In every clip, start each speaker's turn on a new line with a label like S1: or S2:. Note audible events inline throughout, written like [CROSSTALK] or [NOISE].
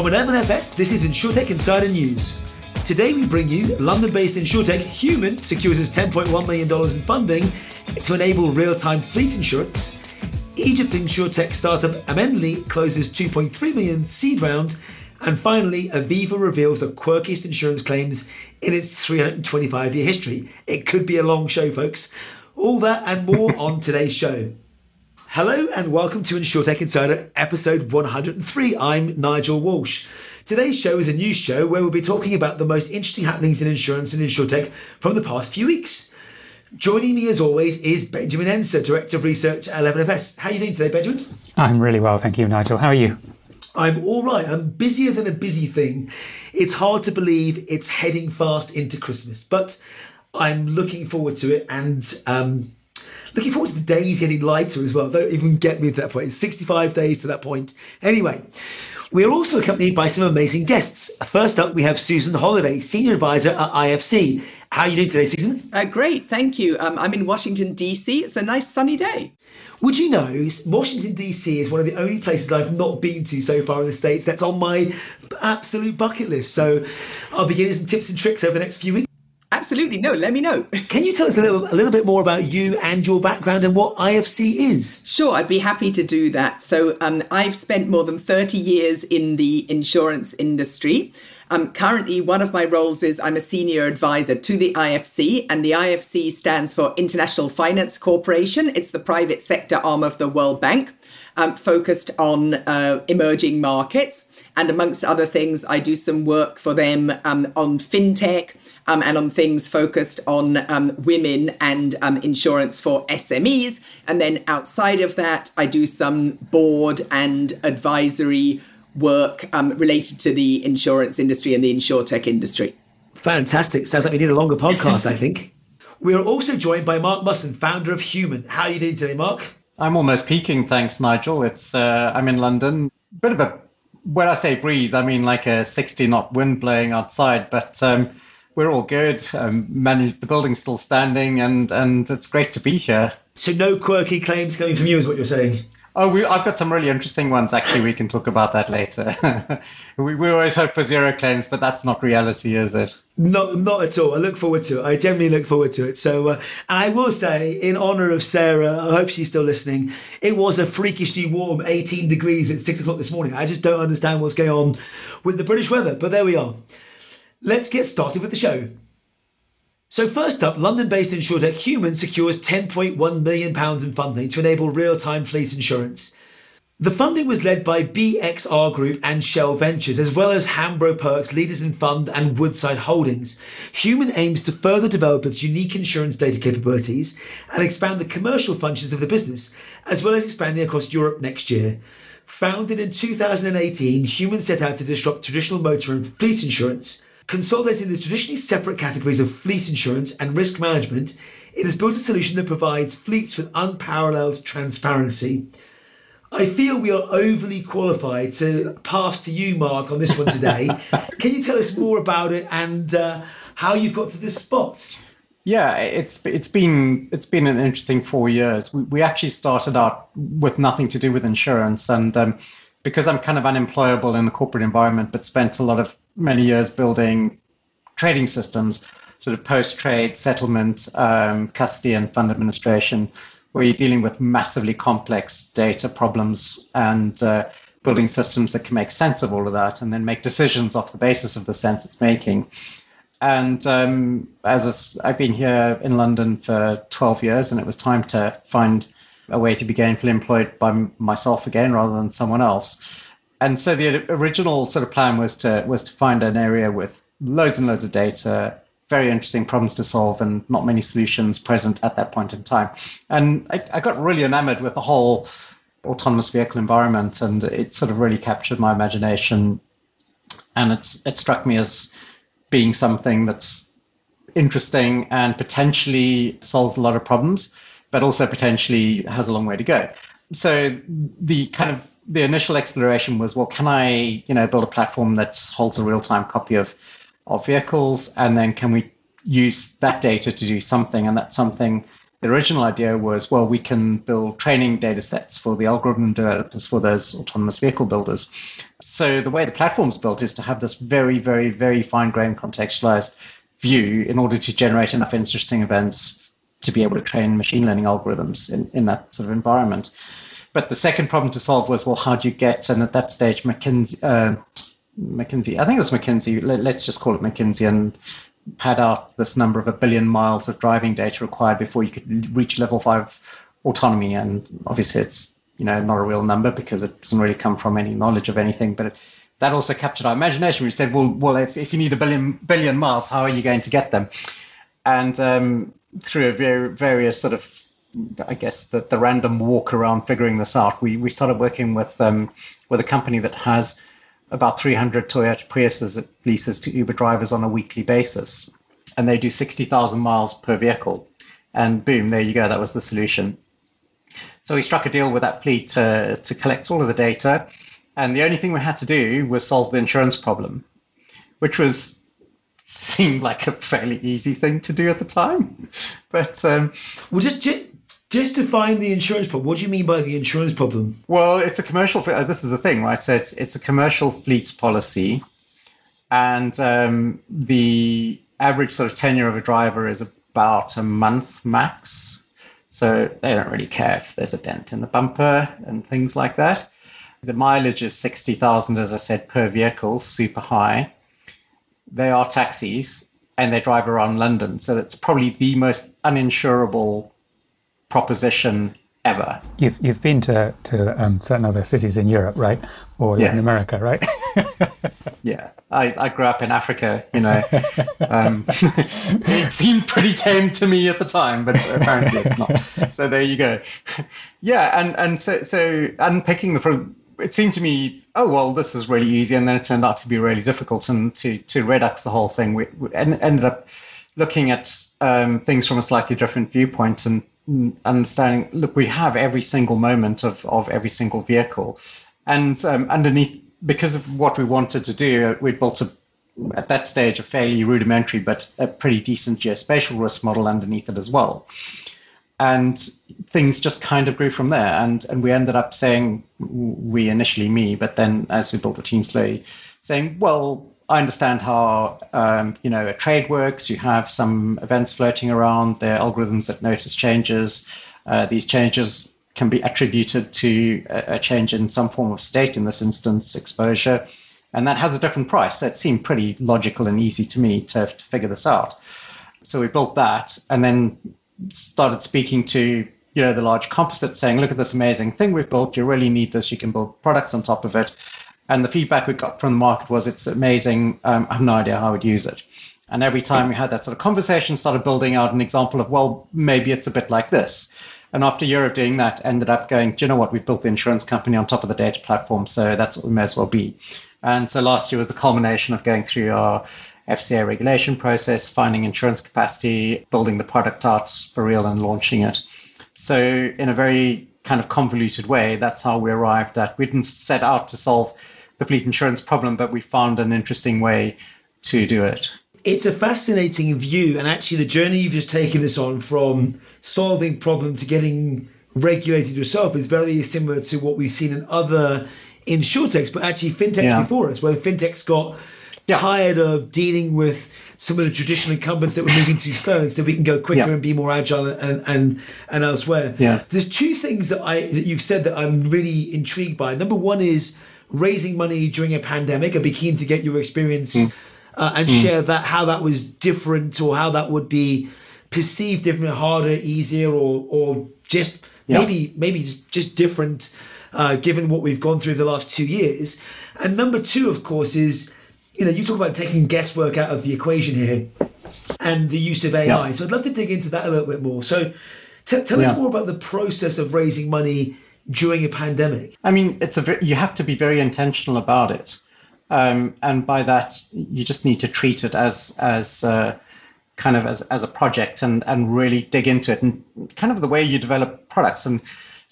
S1: From 11FS, this is InsurTech Insider News. Today we bring you London-based InsurTech Humn secures its $10.1 million in funding to enable real-time fleet insurance. Egypt InsurTech startup Amenli closes 2.3 million seed round. And finally, Aviva reveals the quirkiest insurance claims in its 325 year history. It could be a long show, folks. All that and more [LAUGHS] on today's show. Hello and welcome to InsurTech Insider episode 103. I'm Nigel Walsh. Today's show is a news show where we'll be talking about the most interesting happenings in insurance and InsurTech from the past few weeks. Joining me as always is Benjamin Ensor, Director of Research at 11FS. How are you doing today, Benjamin?
S2: I'm really well, thank you, Nigel. How are you?
S1: I'm all right. I'm busier than a busy thing. It's hard to believe it's heading fast into Christmas, but I'm looking forward to it and um, looking forward to the days getting lighter as well. Don't even get me to that point. It's 65 days to that point. Anyway, we are also accompanied by some amazing guests. First up, we have Susan Holliday, Senior Advisor at IFC. How are you doing today, Susan?
S3: Uh, great, thank you. Um, I'm in Washington, D.C. It's a nice sunny day.
S1: Would you know Washington DC is one of the only places I've not been to so far in the states that's on my absolute bucket list. So I'll be getting some tips and tricks over the next few weeks.
S3: Absolutely, no. Let me know.
S1: Can you tell us a little, a little bit more about you and your background and what IFC is?
S3: Sure, I'd be happy to do that. So um, I've spent more than thirty years in the insurance industry. Um, currently, one of my roles is I'm a senior advisor to the IFC, and the IFC stands for International Finance Corporation. It's the private sector arm of the World Bank, um, focused on uh, emerging markets. And amongst other things, I do some work for them um, on fintech um, and on things focused on um, women and um, insurance for SMEs. And then outside of that, I do some board and advisory work um, related to the insurance industry and the insurtech industry.
S1: Fantastic. Sounds like we need a longer podcast, I think. [LAUGHS] We are also joined by Mark Musson, founder of Humn. How are you doing today, Mark?
S4: I'm almost peaking, thanks, Nigel. It's uh, I'm in London. Bit of a when I say breeze, I mean like a 60 knot wind blowing outside, but um, we're all good. Um, managed, the building's still standing, and and it's great to be here.
S1: So no quirky claims coming from you, is what you're saying?
S4: Oh, we, I've got some really interesting ones. Actually, we can talk about that later. [LAUGHS] we, we always hope for zero claims, but that's not reality, is it?
S1: Not, not at all. I look forward to it. I genuinely look forward to it. So, uh, I will say, in honour of Sarah, I hope she's still listening. It was a freakishly warm 18 degrees at six o'clock this morning. I just don't understand what's going on with the British weather, but there we are. Let's get started with the show. So first up, London-based insurtech Humn secures £10.1 million in funding to enable real-time fleet insurance. The funding was led by BXR Group and Shell Ventures, as well as Hambro Perks, Leaders in Fund, and Woodside Holdings. Humn aims to further develop its unique insurance data capabilities and expand the commercial functions of the business, as well as expanding across Europe next year. Founded in 2018, Humn set out to disrupt traditional motor and fleet insurance Consolidating the traditionally separate categories of fleet insurance and risk management, it has built a solution that provides fleets with unparalleled transparency. I feel we are overly qualified to pass to you, Mark, on this one today. [LAUGHS] Can you tell us more about it and uh, how you've got to this spot?
S4: Yeah, it's it's been it's been an interesting four years. We, we actually started out with nothing to do with insurance, and um, because I'm kind of unemployable in the corporate environment, but spent a lot of many years building trading systems, sort of post trade settlement, um, custody, and fund administration, where you're dealing with massively complex data problems and uh, building systems that can make sense of all of that and then make decisions off the basis of the sense it's making. And um, as i I've been here in London for 12 years, and it was time to find a way to be gainfully employed by myself again rather than someone else. And so the original sort of plan was to was to find an area with loads and loads of data, very interesting problems to solve, and not many solutions present at that point in time. And I, I got really enamored with the whole autonomous vehicle environment, and it sort of really captured my imagination. And it's it struck me as being something that's interesting and potentially solves a lot of problems but also potentially has a long way to go. So the kind of the initial exploration was, well, can I, you know, build a platform that holds a real-time copy of of vehicles, and then can we use that data to do something? And that something, the original idea was, well, we can build training data sets for the algorithm developers for those autonomous vehicle builders. So the way the platform's built is to have this very, very, very fine grained contextualized view in order to generate enough interesting events to be able to train machine learning algorithms in, in that sort of environment. But the second problem to solve was, well, how do you get, and at that stage, McKinsey, uh, McKinsey, I think it was McKinsey, let, us just call it McKinsey, and had out this number of a billion miles of driving data required before you could reach level five autonomy. And obviously, it's you know not a real number because it doesn't really come from any knowledge of anything. But it, that also captured our imagination. We said, well, well, if, if you need a billion billion miles, how are you going to get them? And um, through a very various sort of I guess the, the random walk around figuring this out, we, we started working with um, with a company that has about 300 Toyota Priuses it leases to Uber drivers on a weekly basis, and they do 60,000 miles per vehicle. And boom, there you go. That was the solution. So we struck a deal with that fleet to, to collect all of the data. And the only thing we had to do was solve the insurance problem, which was seemed like a fairly easy thing to do at the time. [LAUGHS] But um,
S1: well, just, just just to find the insurance problem. What do you mean by the insurance problem?
S4: Well, it's a commercial. This is the thing, right? So it's it's a commercial fleet policy, and um, the average sort of tenure of a driver is about a month max. So they don't really care if there's a dent in the bumper and things like that. The mileage is 60,000, as I said, per vehicle, super high. They are taxis and they drive around London. So it's probably the most uninsurable proposition ever.
S2: You've you've been to to um, certain other cities in Europe, right, or yeah. Latin America, right? [LAUGHS]
S4: yeah, I, I grew up in Africa. You know, um, [LAUGHS] it seemed pretty tame to me at the time, but apparently it's not. [LAUGHS] So there you go. Yeah, and and so so unpicking the it seemed to me, oh well, this is really easy, and then it turned out to be really difficult, and to to redux the whole thing, we, we ended up looking at um, things from a slightly different viewpoint and understanding look we have every single moment of, of every single vehicle. And um, underneath because of what we wanted to do we built a at that stage a fairly rudimentary but a pretty decent geospatial risk model underneath it as well. And things just kind of grew from there. And and we ended up saying we initially me but then as we built the team slowly saying well I understand how um, you know a trade works. You have some events floating around. There are algorithms that notice changes. Uh, these changes can be attributed to a, a, change in some form of state. In this instance, exposure, and that has a different price. That seemed pretty logical and easy to me to, to figure this out. So we built that, and then started speaking to you know the large composite, saying, "Look at this amazing thing we've built. You really need this. You can build products on top of it." And the feedback we got from the market was it's amazing. Um, I have no idea how I would use it. And every time we had that sort of conversation, started building out an example of, well, maybe it's a bit like this. And after a year of doing that, ended up going, do you know what? We've built the insurance company on top of the data platform, so that's what we may as well be. And so last year was the culmination of going through our FCA regulation process, finding insurance capacity, building the product out for real, and launching it. So, in a very kind of convoluted way, that's how we arrived at. We didn't set out to solve the fleet insurance problem, but we found an interesting way to do it.
S1: It's a fascinating view, and actually, the journey you've just taken us on from solving problem to getting regulated yourself is very similar to what we've seen in other insurtechs, but actually fintechs yeah. before us, where the fintechs got yeah. tired of dealing with some of the traditional incumbents that were moving too slow, and so we can go quicker yeah. and be more agile and and and elsewhere.
S4: Yeah.
S1: There's two things that I that you've said that I'm really intrigued by. Number one is raising money during a pandemic. I'd be keen to get your experience mm. uh, and mm. share that how that was different or how that would be perceived different, harder, easier, or or just yeah. maybe maybe just different, uh, given what we've gone through the last two years. And number two, of course, is you know you talk about taking guesswork out of the equation here and the use of AI. Yeah. So I'd love to dig into that a little bit more. So t- tell yeah. us more about the process of raising money during a pandemic?
S4: I mean, it's a you have to be very intentional about it, um, and by that you just need to treat it as as uh, kind of as as a project and and really dig into it and kind of the way you develop products and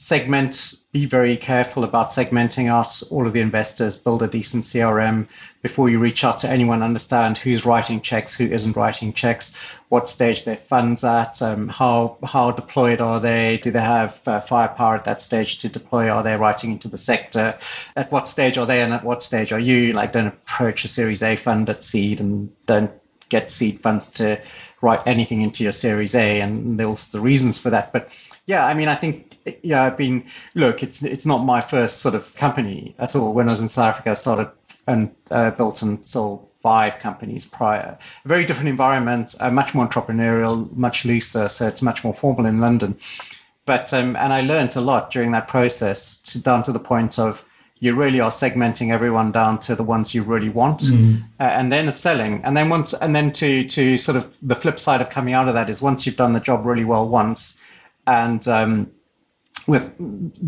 S4: segment, be very careful about segmenting out all of the investors, build a decent CRM before you reach out to anyone, understand who's writing checks, who isn't writing checks, what stage their funds at, um, how how deployed are they, do they have uh, firepower at that stage to deploy, are they writing into the sector, at what stage are they and at what stage are you? Like don't approach a Series A fund at seed and don't get seed funds to write anything into your Series A, and there's the reasons for that. But yeah, I mean, I think yeah, I've been look. It's it's not my first sort of company at all. When I was in South Africa, I started and uh, built and sold five companies prior. A very different environment, uh, much more entrepreneurial, much looser. So it's much more formal in London. But um, and I learned a lot during that process, to, down to the point of you really are segmenting everyone down to the ones you really want, mm. uh, and then selling. And then once, and then to to sort of the flip side of coming out of that is once you've done the job really well once, and um, with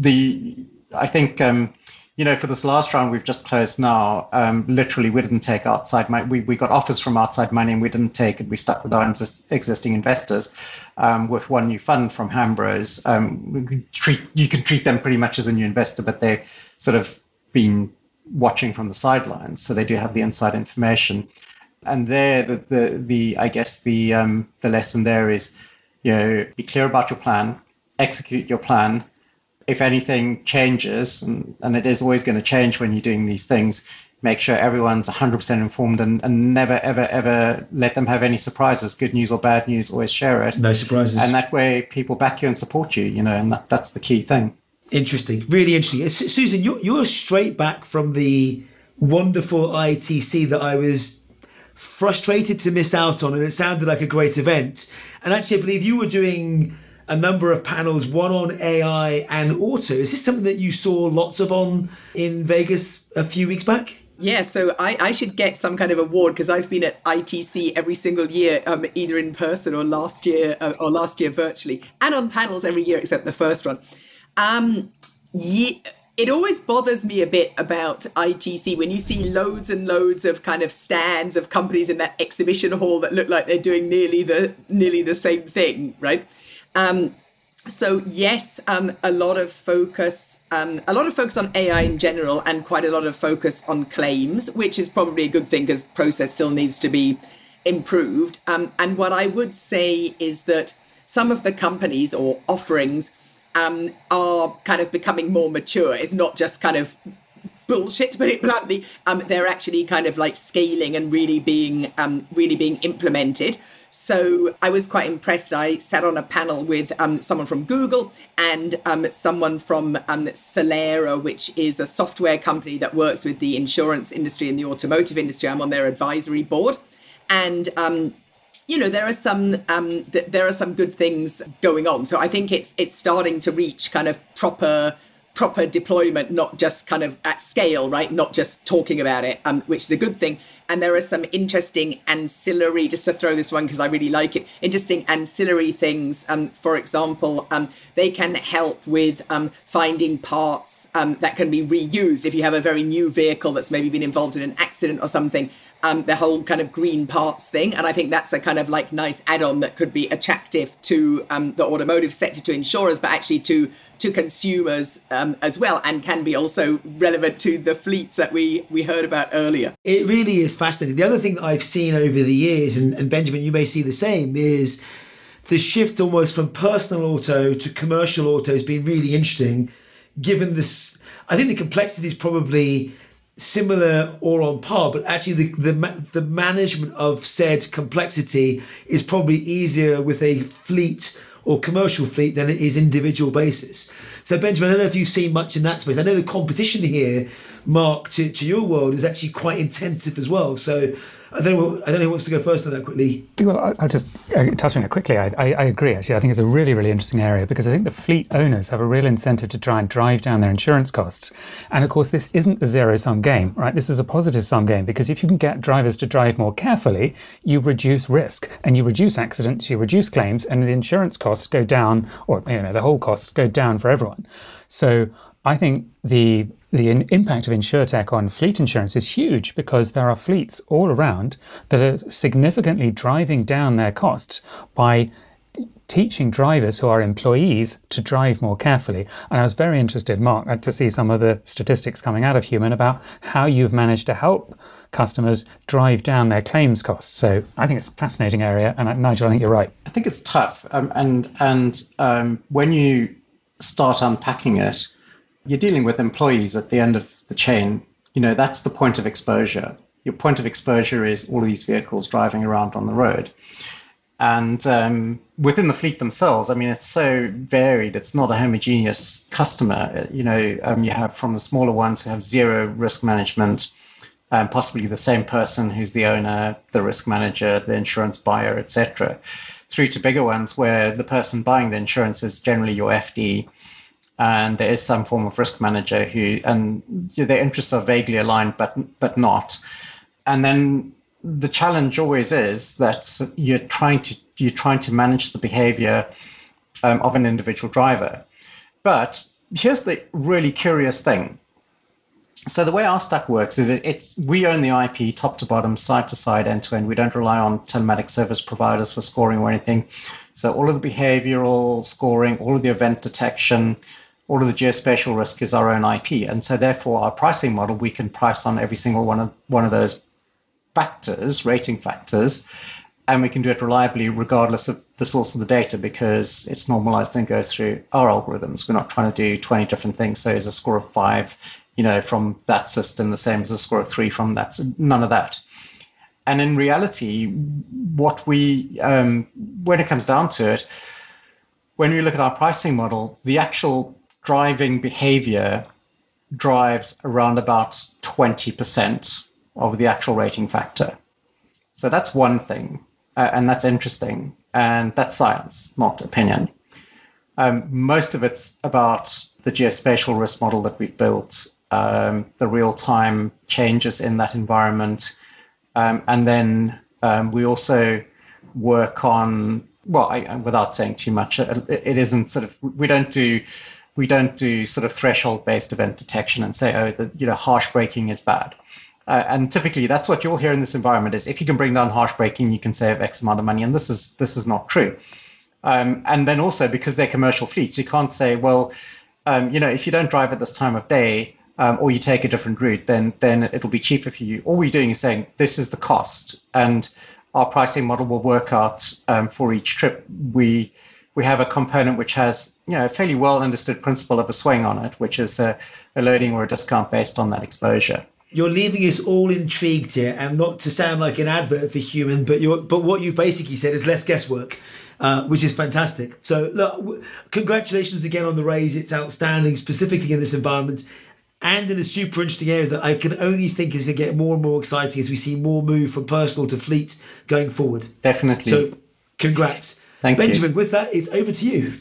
S4: the, I think. Um, you know, for this last round we've just closed now, um, literally we didn't take outside money. We, we got offers from outside money and we didn't take it. We stuck with our existing investors. Um, with one new fund from Hambros, um, treat, you can treat them pretty much as a new investor, but they've sort of been watching from the sidelines, so they do have the inside information. And there, the the, the I guess the um, the lesson there is, you know, be clear about your plan, execute your plan. If anything changes, and, and it is always going to change when you're doing these things, make sure everyone's 100% informed and, and never, ever, ever let them have any surprises, good news or bad news, always share it.
S1: No surprises.
S4: And that way people back you and support you, you know, and that, that's the key thing.
S1: Interesting, really interesting. Susan, you're, you're straight back from the wonderful ITC that I was frustrated to miss out on, and it sounded like a great event. And actually, I believe you were doing a number of panels, one on AI and auto. Is this something that you saw lots of on in Vegas a few weeks back?
S3: Yeah, so I, I should get some kind of award because I've been at ITC every single year, um, either in person or last year uh, or last year virtually, and on panels every year except the first one. Um, it always bothers me a bit about ITC when you see loads and loads of kind of stands of companies in that exhibition hall that look like they're doing nearly the nearly the same thing, right? Um, so yes, um, a lot of focus, um, a lot of focus on AI in general, and quite a lot of focus on claims, which is probably a good thing because process still needs to be improved. Um, and what I would say is that some of the companies or offerings um, are kind of becoming more mature. It's not just kind of bullshit, [LAUGHS] to put it bluntly. Um, they're actually kind of like scaling and really being um, really being implemented. So I was quite impressed. I sat on a panel with um, someone from Google and um, someone from um, Solera, which is a software company that works with the insurance industry and the automotive industry. I'm on their advisory board. And um, you know there are some um, th- there are some good things going on. So I think it's it's starting to reach kind of proper proper deployment, not just kind of at scale, right? Not just talking about it, um, which is a good thing. And there are some interesting ancillary, just to throw this one because I really like it, interesting ancillary things. Um, for example, um, they can help with um, finding parts um, that can be reused if you have a very new vehicle that's maybe been involved in an accident or something um, the whole kind of green parts thing. And I think that's a kind of like nice add on that could be attractive to um, the automotive sector, to insurers, but actually to to consumers um, as well, and can be also relevant to the fleets that we, we heard about earlier.
S1: It really is fascinating. The other thing that I've seen over the years, and, and Benjamin, you may see the same, is the shift almost from personal auto to commercial auto has been really interesting given this i think the complexity is probably similar or on par, but actually the, the the management of said complexity is probably easier with a fleet or commercial fleet than it is individual basis. So Benjamin, I don't know if you've seen much in that space. I know the competition here, Mark, to, to your world is actually quite intensive as well. So I don't know. I don't know who wants to go first on that quickly.
S2: Well, I'll just uh, touch on it quickly. I, I, I, agree. Actually, I think it's a really, really interesting area because I think the fleet owners have a real incentive to try and drive down their insurance costs. And of course, this isn't a zero-sum game, right? This is a positive-sum game because if you can get drivers to drive more carefully, you reduce risk and you reduce accidents, you reduce claims, and the insurance costs go down, or you know, the whole costs go down for everyone. So I think the the impact of insurtech on fleet insurance is huge because there are fleets all around that are significantly driving down their costs by teaching drivers who are employees to drive more carefully. And I was very interested, Mark, uh, to see some of the statistics coming out of Humn about how you've managed to help customers drive down their claims costs. So I think it's a fascinating area. And uh, Nigel, I think you're right.
S4: I think it's tough. Um, and and um, when you start unpacking it, you're dealing with employees at the end of the chain. You know, that's the point of exposure. Your point of exposure is all of these vehicles driving around on the road. And um, within the fleet themselves, I mean, it's so varied. It's not a homogeneous customer. You know, um, you have from the smaller ones who have zero risk management, um, possibly the same person who's the owner, the risk manager, the insurance buyer, etc., through to bigger ones where the person buying the insurance is generally your FD, and there is some form of risk manager who, and their interests are vaguely aligned, but but not. And then the challenge always is that you're trying to you're trying to manage the behavior um, of an individual driver. But here's the really curious thing. So the way our stack works is it, it's we own the IP top to bottom, side to side, end to end. We don't rely on telematics service providers for scoring or anything. So all of the behavioral scoring, all of the event detection, all of the geospatial risk is our own IP. And so therefore our pricing model, we can price on every single one of one of those factors, rating factors, and we can do it reliably regardless of the source of the data because it's normalized and goes through our algorithms. We're not trying to do 20 different things. So is a score of five, you know, from that system the same as a score of three from that? None of that. And in reality, what we, um, when it comes down to it, when we look at our pricing model, the actual driving behavior drives around about 20% of the actual rating factor. So that's one thing, uh, and that's interesting, and that's science, not opinion. Um, most of it's about the geospatial risk model that we've built, um, the real time changes in that environment, um, and then um, we also work on well, I, without saying too much, it, it isn't sort of we don't do we don't do sort of threshold based event detection and say oh the you know harsh braking is bad uh, and typically, that's what you'll hear in this environment: is if you can bring down harsh braking, you can save X amount of money. And this is this is not true. Um, and then also because they're commercial fleets, you can't say, well, um, you know, if you don't drive at this time of day, um, or you take a different route, then then it'll be cheaper for you. All we're doing is saying this is the cost, and our pricing model will work out um, for each trip. We we have a component which has you know a fairly well understood principle of a swing on it, which is a, a loading or a discount based on that exposure
S1: you're leaving us all intrigued here, and not to sound like an advert for Humn, but you but what you've basically said is less guesswork, uh, which is fantastic. So look, congratulations again on the raise. It's outstanding, specifically in this environment. And in a super interesting area that I can only think is going to get more and more exciting as we see more move from personal to fleet going forward.
S4: Definitely.
S1: So, congrats.
S4: Thank you.
S1: Benjamin,
S4: you.
S1: with that, it's over to you.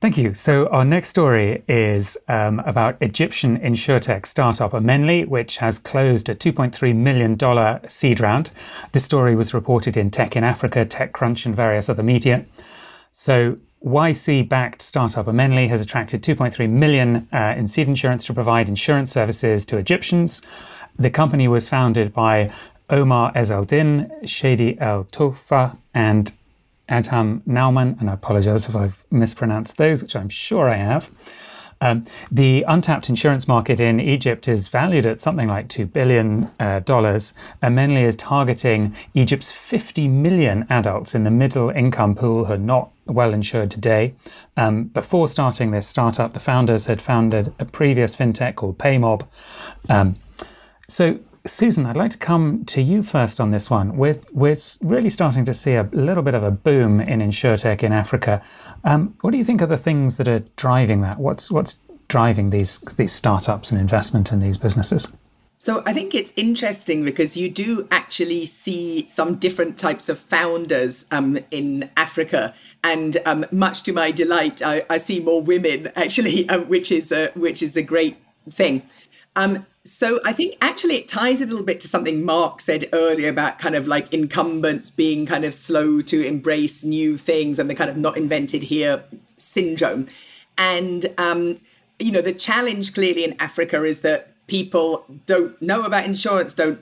S2: Thank you. So, our next story is um, about Egyptian insurtech startup Amenli, which has closed a $2.3 million seed round. This story was reported in Tech in Africa, TechCrunch, and various other media. So, YC backed startup Amenli has attracted 2.3 million uh, in seed insurance to provide insurance services to Egyptians. The company was founded by Omar Ezeldin, Shady El Tofa, and Adham Nauman, and I apologize if I've mispronounced those, which I'm sure I have. Um, the untapped insurance market in Egypt is valued at something like $2 billion. Uh, Amenli is targeting Egypt's 50 million adults in the middle income pool who are not well insured today. Um, before starting this startup, the founders had founded a previous fintech called PayMob. Um, so Susan, I'd like to come to you first on this one. We're, we're really starting to see a little bit of a boom in insurtech in Africa. Um, what do you think are the things that are driving that? What's, what's driving these, these startups and investment in these businesses?
S3: So I think it's interesting because you do actually see some different types of founders um, in Africa, and um, much to my delight, I, I see more women actually, um, [LAUGHS] which is a, which is a great thing. So I think actually it ties a little bit to something Mark said earlier about kind of like incumbents being kind of slow to embrace new things and the kind of not invented here syndrome. And, um, you know, the challenge clearly in Africa is that people don't know about insurance, don't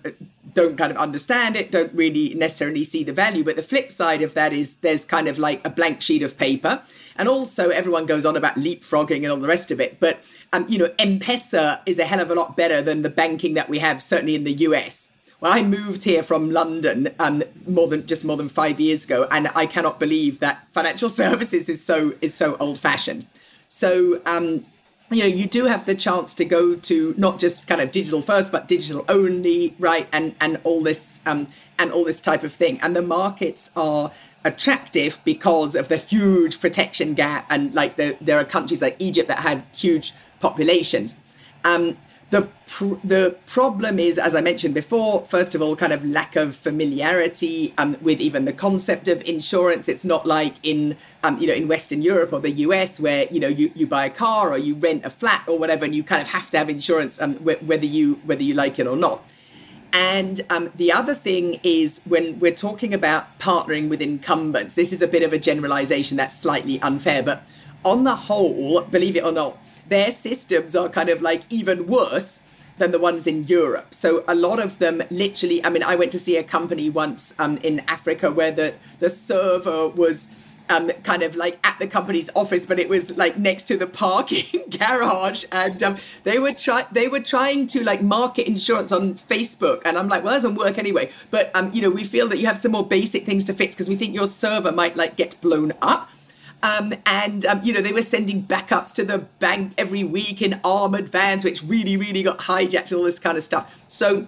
S3: don't kind of understand it, don't really necessarily see the value. But the flip side of that is there's kind of like a blank sheet of paper. And also everyone goes on about leapfrogging and all the rest of it. But, um, you know, M-Pesa is a hell of a lot better than the banking that we have, certainly in the US. Well, I moved here from London um, more than just more than five years ago, and I cannot believe that financial [LAUGHS] services is so is so old fashioned. So um, you know you do have the chance to go to not just kind of digital first but digital only right and and all this um and all this type of thing. And the markets are attractive because of the huge protection gap and like the, there are countries like egypt that have huge populations. Um the pr- the problem is, as I mentioned before, first of all, kind of lack of familiarity um, with even the concept of insurance. It's not like in um, you know in Western Europe or the US where you know you, you buy a car or you rent a flat or whatever, and you kind of have to have insurance um, wh- whether you whether you like it or not. And um, the other thing is when we're talking about partnering with incumbents, this is a bit of a generalization that's slightly unfair, but on the whole, believe it or not their systems are kind of like even worse than the ones in Europe. So a lot of them literally, I mean, I went to see a company once um, in Africa where the, the server was um, kind of like at the company's office, but it was like next to the parking [LAUGHS] garage, and um, they were try they were trying to like market insurance on Facebook, and I'm like, well, that doesn't work anyway. But um, you know, we feel that you have some more basic things to fix because we think your server might like get blown up. Um, and, um, you know, they were sending backups to the bank every week in armored vans, which really, really got hijacked and all this kind of stuff. So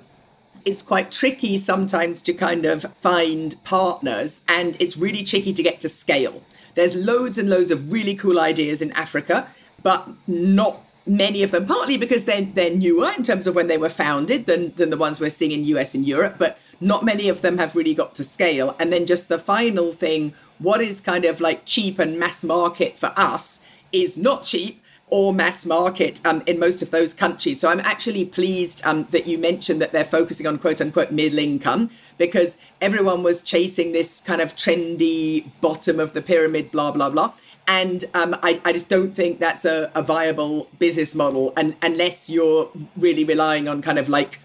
S3: it's quite tricky sometimes to kind of find partners, and it's really tricky to get to scale. There's loads and loads of really cool ideas in Africa, but not many of them, partly because they're, they're newer in terms of when they were founded than, than the ones we're seeing in US and Europe, but not many of them have really got to scale. And then just the final thing what is kind of like cheap and mass market for us is not cheap or mass market um, in most of those countries. So I'm actually pleased um, that you mentioned that they're focusing on quote unquote middle income because everyone was chasing this kind of trendy bottom of the pyramid, blah, blah, blah. And um, I, I, just don't think that's a, a viable business model and, unless you're really relying on kind of like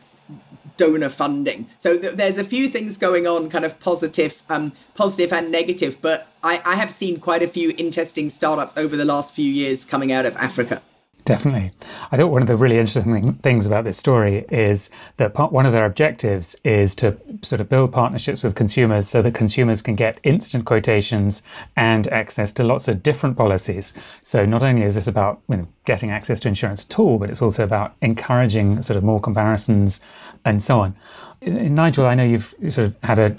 S3: donor funding. So th- there's a few things going on, kind of positive, um, positive and negative. But I, I have seen quite a few interesting startups over the last few years coming out of Africa.
S2: Definitely. I thought one of the really interesting things about this story is that part, one of their objectives is to sort of build partnerships with consumers so that consumers can get instant quotations and access to lots of different policies. So not only is this about you know, getting access to insurance at all, but it's also about encouraging sort of more comparisons and so on. Nigel, I know you've sort of had a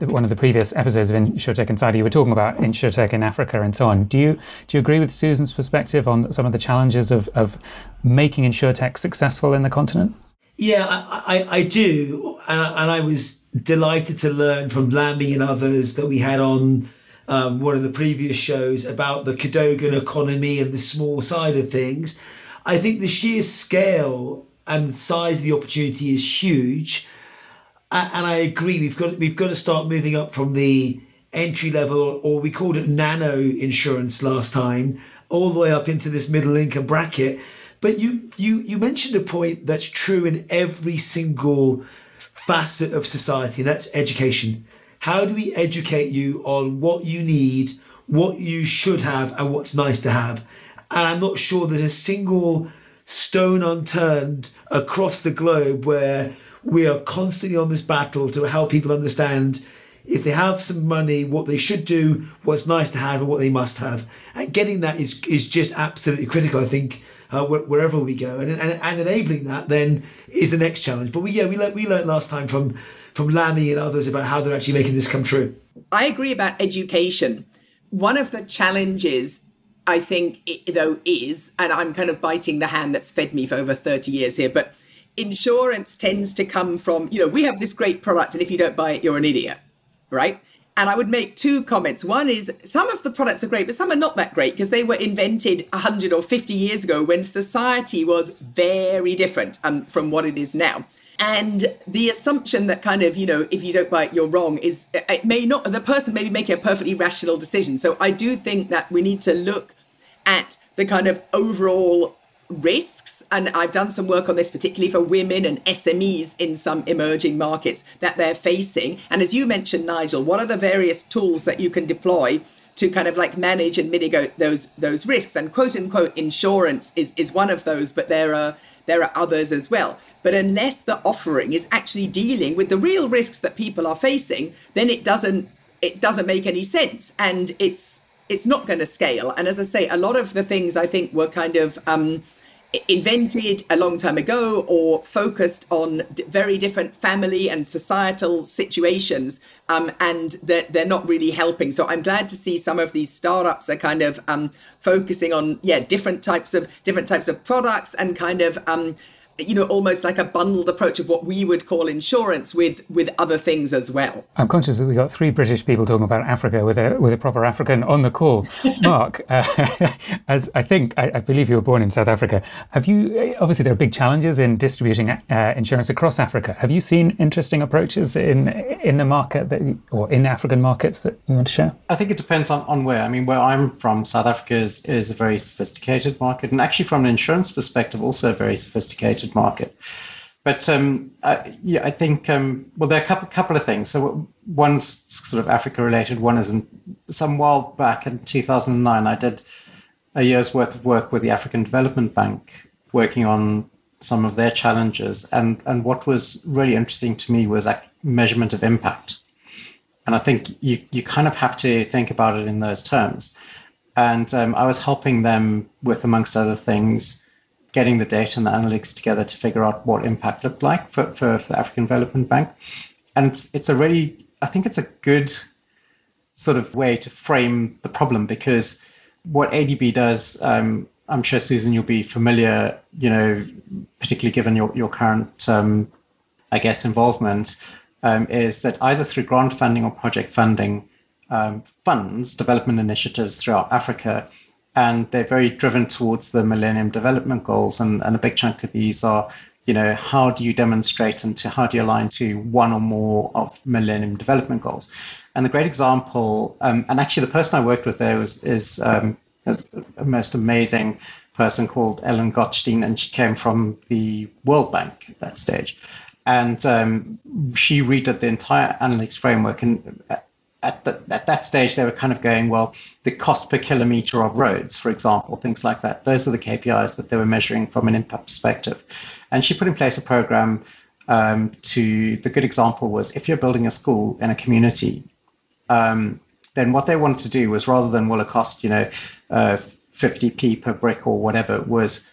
S2: one of the previous episodes of InsurTech Insider, you were talking about InsurTech in Africa and so on. Do you do you agree with Susan's perspective on some of the challenges of, of making InsurTech successful in the continent?
S1: Yeah, I, I, I do, and I, and I, was delighted to learn from Lami and others that we had on um, one of the previous shows about the Cadogan economy and the small side of things. I think the sheer scale and the size of the opportunity is huge and I agree. We've got we've got to start moving up from the entry level, or we called it nano insurance last time, all the way up into this middle income bracket. But you you you mentioned a point that's true in every single facet of society, and that's education. How do we educate you on what you need, what you should have, and what's nice to have? And I'm not sure there's a single stone unturned across the globe where we are constantly on this battle to help people understand if they have some money, what they should do, what's nice to have, and what they must have. And getting that is is just absolutely critical, I think, uh, wherever we go. And, and and enabling that then is the next challenge. But we yeah we learned, we learned last time from from Lami and others about how they're actually making this come true.
S3: I agree about education. One of the challenges I think it, though is, and I'm kind of biting the hand that's fed me for over 30 years here, but insurance tends to come from, you know, we have this great product, and if you don't buy it, you're an idiot, right? And I would make two comments. One is some of the products are great, but some are not that great because they were invented 100 or 50 years ago when society was very different um, from what it is now. And the assumption that kind of, you know, if you don't buy it, you're wrong is it may not, the person may be making a perfectly rational decision. So I do think that we need to look at the kind of overall risks. And i've done some work on this particularly for women and smes in some emerging markets that they're facing. And as you mentioned nigel what are the various tools that you can deploy to kind of like manage and mitigate those those risks? And quote unquote insurance is is one of those but there are there are others as well but unless the offering is actually dealing with the real risks that people are facing then it doesn't it doesn't make any sense and it's it's not going to scale. And as I say, a lot of the things I think were kind of um, invented a long time ago or focused on d- very different family and societal situations um, and they're, they're not really helping. So i'm glad to see some of these startups are kind of um, focusing on yeah different types of different types of products and kind of um, you know almost like a bundled approach of what we would call insurance with with other things as well.
S2: I'm conscious that we've got three british people talking about africa with a with a proper african on the call. [LAUGHS] Mark uh, [LAUGHS] as i think I, I, believe you were born in south africa. Have you obviously there are big challenges in distributing uh, insurance across africa. Have you seen interesting approaches in in the market that or in african markets that you want to share?
S4: I think it depends on, on where. I mean where i'm from south africa is, is a very sophisticated market and actually from an insurance perspective also a very sophisticated market. But um, I, yeah, I think um, well, there are a couple, couple of things. So one's sort of Africa related. One isn't. Some while back in 2009, I did a year's worth of work with the African Development Bank, working on some of their challenges. And and what was really interesting to me was that measurement of impact. And I think you you kind of have to think about it in those terms. And um, I was helping them with, amongst other things, getting the data and the analytics together to figure out what impact looked like for, for, for the African Development Bank. And it's, it's a really, I think it's a good sort of way to frame the problem because what ADB does, um, I'm sure Susan, you'll be familiar, you know, particularly given your, your current, um, I guess, involvement, um, is that either through grant funding or project funding, um, funds development initiatives throughout Africa and they're very driven towards the Millennium Development Goals. And, and a big chunk of these are, you know, how do you demonstrate and to how do you align to one or more of Millennium Development Goals? And the great example, um, and actually the person I worked with there was is, um, a most amazing person called Ellen Gottstein, and she came from the World Bank at that stage. And um, she redid the entire analytics framework. And at, the, at that stage, they were kind of going, well, the cost per kilometer of roads, for example, things like that. Those are the KPIs that they were measuring from an impact perspective. And she put in place a program um, to, the good example was if you're building a school in a community, um, then what they wanted to do was rather than, well, it cost, you know, uh, 50p per brick or whatever, was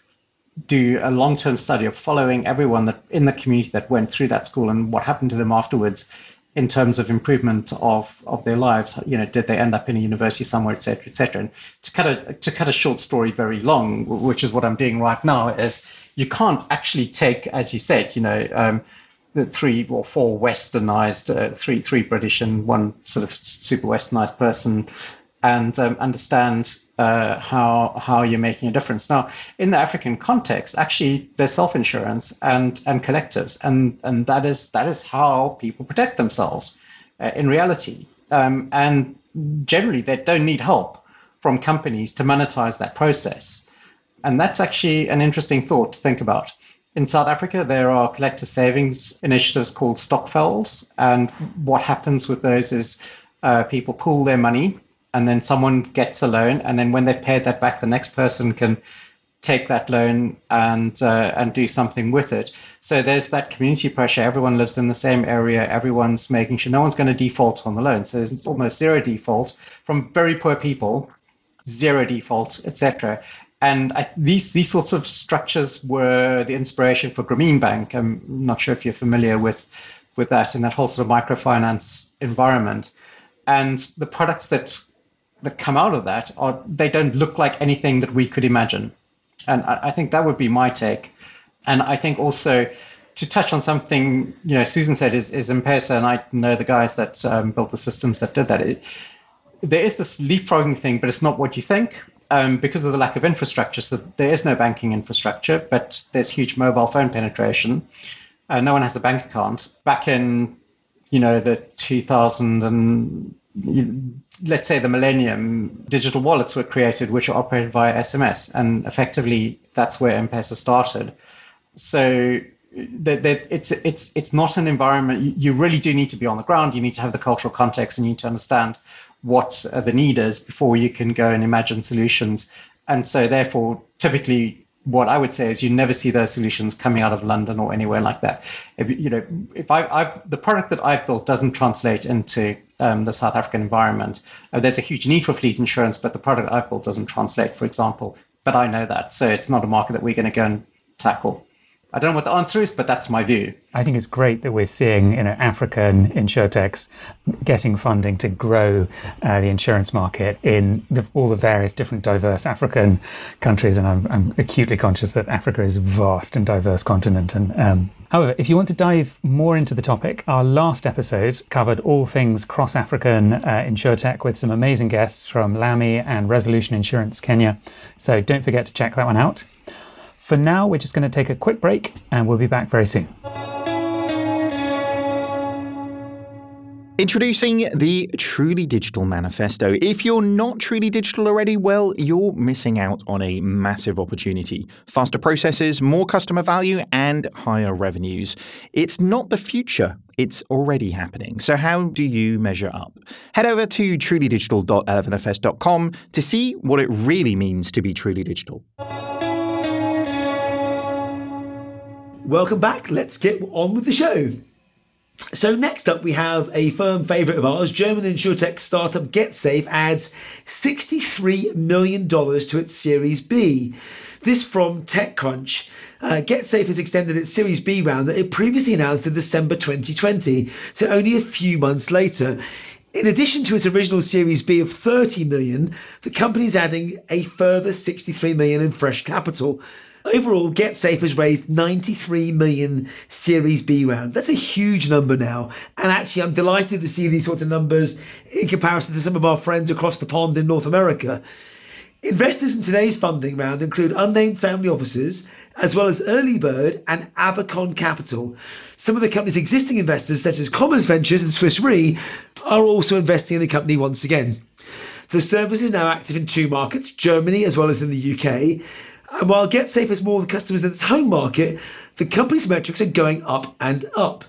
S4: do a long-term study of following everyone that in the community that went through that school and what happened to them afterwards in terms of improvement of, of their lives. You know, did they end up in a university somewhere, et cetera, et cetera. And to cut a to cut a short story very long, which is what I'm doing right now, is you can't actually take, as you said, you know, um, the three or four westernized, uh, three three British and one sort of super westernized person, and um, understand uh, how how you're making a difference. Now, in the African context, actually, there's self-insurance and and collectives, and and that is that is how people protect themselves uh, in reality. Um, and generally, they don't need help from companies to monetize that process. And that's actually an interesting thought to think about. In South Africa, there are collective savings initiatives called stokvels, and what happens with those is uh, people pool their money and then someone gets a loan, and then when they've paid that back, the next person can take that loan and uh, and do something with it. So there's that community pressure. Everyone lives in the same area. Everyone's making sure no one's going to default on the loan. So there's almost zero default from very poor people, zero default, etc. And I, these these sorts of structures were the inspiration for Grameen Bank. I'm not sure if you're familiar with with that and that whole sort of microfinance environment. And the products that that come out of that are they don't look like anything that we could imagine. And I, I think that would be my take. And I think also to touch on something you know Susan said is is M-Pesa, and I know the guys that um, built the systems that did that. It, there is this leapfrogging thing, but it's not what you think. Um, because of the lack of infrastructure, so there is no banking infrastructure, but there's huge mobile phone penetration. Uh, no one has a bank account. Back in, you know, the 2000 and let's say the millennium, digital wallets were created which are operated via SMS, and effectively that's where M-Pesa started. So that, that it's it's it's not an environment. You really do need to be on the ground. You need to have the cultural context, and you need to understand what the need is before you can go and imagine solutions. And so, therefore, typically, what I would say is you never see those solutions coming out of London or anywhere like that. If you know, if I, I've, the product that I've built doesn't translate into um, the South African environment. Uh, there's a huge need for fleet insurance, but the product I've built doesn't translate, for example. But I know that, so it's not a market that we're going to go and tackle. I don't know what the answer is, but that's my view.
S2: I think it's great that we're seeing you know African insurtechs getting funding to grow uh, the insurance market in the, all the various different diverse African countries, and I'm, I'm, acutely conscious that Africa is a vast and diverse continent. And um, however, if you want to dive more into the topic, our last episode covered all things cross African uh, insurtech with some amazing guests from Lami and Resolution Insurance Kenya. So don't forget to check that one out. For now, we're just going to take a quick break and we'll be back very soon.
S5: Introducing the Truly Digital Manifesto. If you're not truly digital already, well, you're missing out on a massive opportunity. Faster processes, more customer value, and higher revenues. It's not the future, it's already happening. So, how do you measure up? Head over to trulydigital.elevenfs.com to see what it really means to be truly digital.
S1: Welcome back. Let's get on with the show. So next up, we have a firm favourite of ours. German insurtech startup GetSafe adds $63 million to its Series B. This from TechCrunch. Uh, GetSafe has extended its Series B round that it previously announced in December 2020, so only a few months later. In addition to its original Series B of 30 million, the company is adding a further 63 million in fresh capital. Overall, GetSafe has raised 93 million Series B round. That's a huge number now. And actually, I'm delighted to see these sorts of numbers in comparison to some of our friends across the pond in North America. Investors in today's funding round include unnamed family offices, as well as Early Bird and Abacon Capital. Some of the company's existing investors, such as Commerce Ventures and Swiss Re, are also investing in the company once again. The service is now active in two markets, Germany as well as in the UK, and while GetSafe has more the customers in its home market, the company's metrics are going up and up.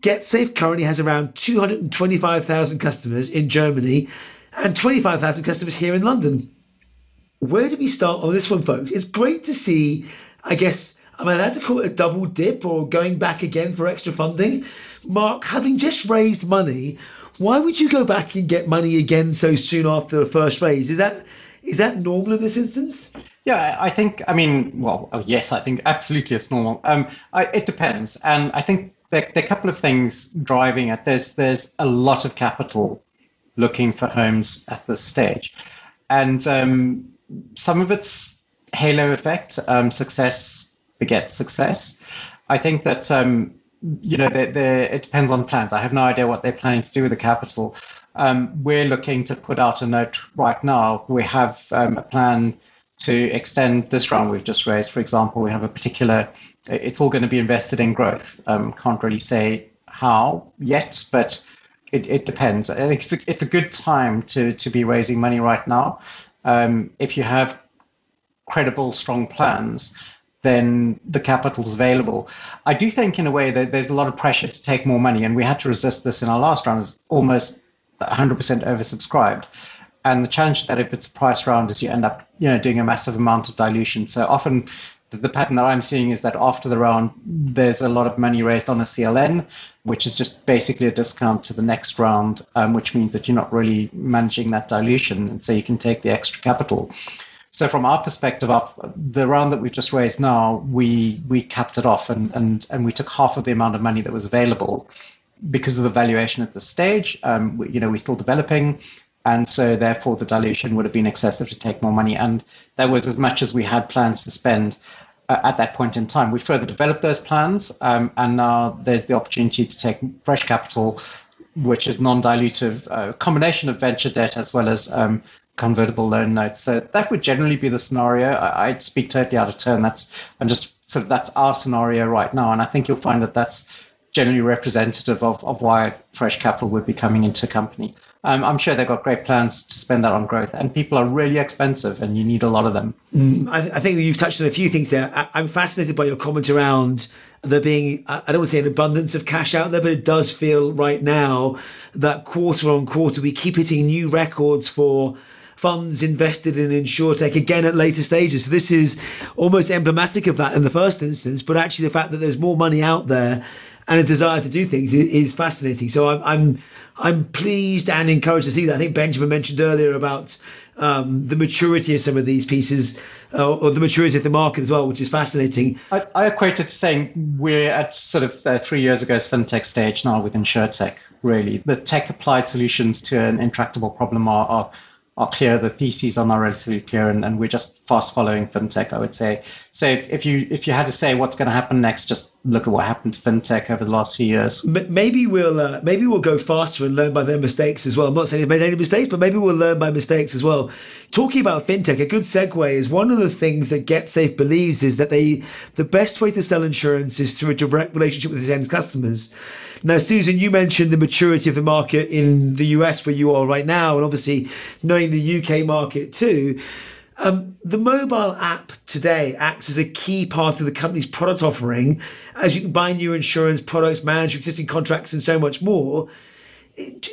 S1: GetSafe currently has around 225,000 customers in Germany and 25,000 customers here in London. Where do we start on this one, folks? It's great to see, I guess, am I allowed to call it a double dip or going back again for extra funding? Mark, having just raised money, why would you go back and get money again so soon after the first raise? Is that is that normal in this instance?
S4: Yeah, I think, I mean, well, oh, yes, I think absolutely it's normal. Um, I, it depends. And I think there, there, are a couple of things driving it. There's, there's a lot of capital looking for homes at this stage. And um, some of it's halo effect, um, success begets success. I think that, um, you know, they're, they're, it depends on plans. I have no idea what they're planning to do with the capital. Um, we're looking to put out a note right now. We have um, a plan to extend this round we've just raised. For example, we have a particular, it's all going to be invested in growth. Um, can't really say how yet, but it, it depends. I think it's a, it's a good time to, to be raising money right now. Um, if you have credible, strong plans, then the capital's available. I do think, in a way, that there's a lot of pressure to take more money, and we had to resist this in our last round. It's almost 100% oversubscribed. And the challenge that if it's a price round is you end up, you know, doing a massive amount of dilution. So often the, pattern that I'm seeing is that after the round, there's a lot of money raised on a CLN, which is just basically a discount to the next round, um, which means that you're not really managing that dilution. And so you can take the extra capital. So from our perspective, the round that we've just raised now, we we capped it off and and and we took half of the amount of money that was available because of the valuation at this stage, um, we, you know, we're still developing. And so, therefore, the dilution would have been excessive to take more money. And that was as much as we had plans to spend uh, at that point in time. We further developed those plans, um, and now there's the opportunity to take fresh capital, which is non dilutive, a uh, combination of venture debt as well as um, convertible loan notes. So that would generally be the scenario. I, would speak totally out of turn. That's I'm just of that's our scenario right now, and I think you'll find that that's generally representative of, of why fresh capital would be coming into a company. Um, I'm sure they've got great plans to spend that on growth, and people are really expensive, and you need a lot of them.
S1: Mm, I, th- I, think you've touched on a few things there. I, am fascinated by your comment around there being, I don't want to say an abundance of cash out there, but it does feel right now that quarter on quarter we keep hitting new records for funds invested in insurtech again at later stages. So this is almost emblematic of that in the first instance, but actually the fact that there's more money out there and a desire to do things is, fascinating. So I'm, I'm I'm pleased and encouraged to see that. I think Benjamin mentioned earlier about um, the maturity of some of these pieces, uh, or the maturity of the market as well, which is fascinating.
S4: I, I equate it to saying we're at sort of uh, three years ago's fintech stage now with insurtech. Really, the tech applied solutions to an intractable problem are, are are clear, the theses are not relatively clear, and, and we're just fast following fintech, I would say. So if, if you if you had to say what's going to happen next, just look at what happened to fintech over the last few years.
S1: Maybe we'll uh, maybe we'll go faster and learn by their mistakes as well. I'm not saying they've made any mistakes, but maybe we'll learn by mistakes as well. Talking about fintech, a good segue is one of the things that GetSafe believes is that they the best way to sell insurance is through a direct relationship with its end customers. Now, Susan, you mentioned the maturity of the market in the US where you are right now, and obviously knowing the UK market too. Um, the mobile app today acts as a key part of the company's product offering as you can buy new insurance products, manage existing contracts, and so much more.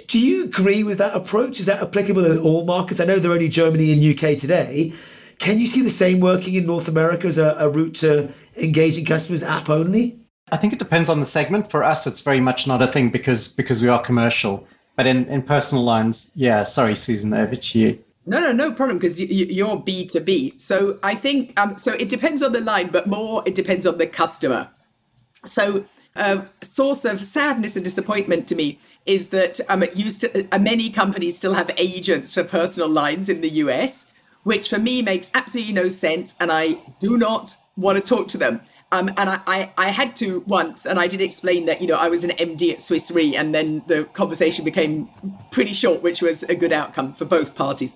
S1: Do you agree with that approach? Is that applicable in all markets? I know they're only Germany and UK today. Can you see the same working in North America as a, a route to engaging customers app only?
S4: I think it depends on the segment. For us, it's very much not a thing because because we are commercial. But in, in personal lines, yeah. Sorry, Susan, over to you.
S3: No, no, no problem because you're B two B. So I think um, so. It depends on the line, but more it depends on the customer. So a uh, source of sadness and disappointment to me is that um, used to, uh, many companies still have agents for personal lines in the US, which for me makes absolutely no sense, and I do not want to talk to them. Um, and I, I, I, had to once, and I did explain that, you know, I was an MD at Swiss Re, and then the conversation became pretty short, which was a good outcome for both parties.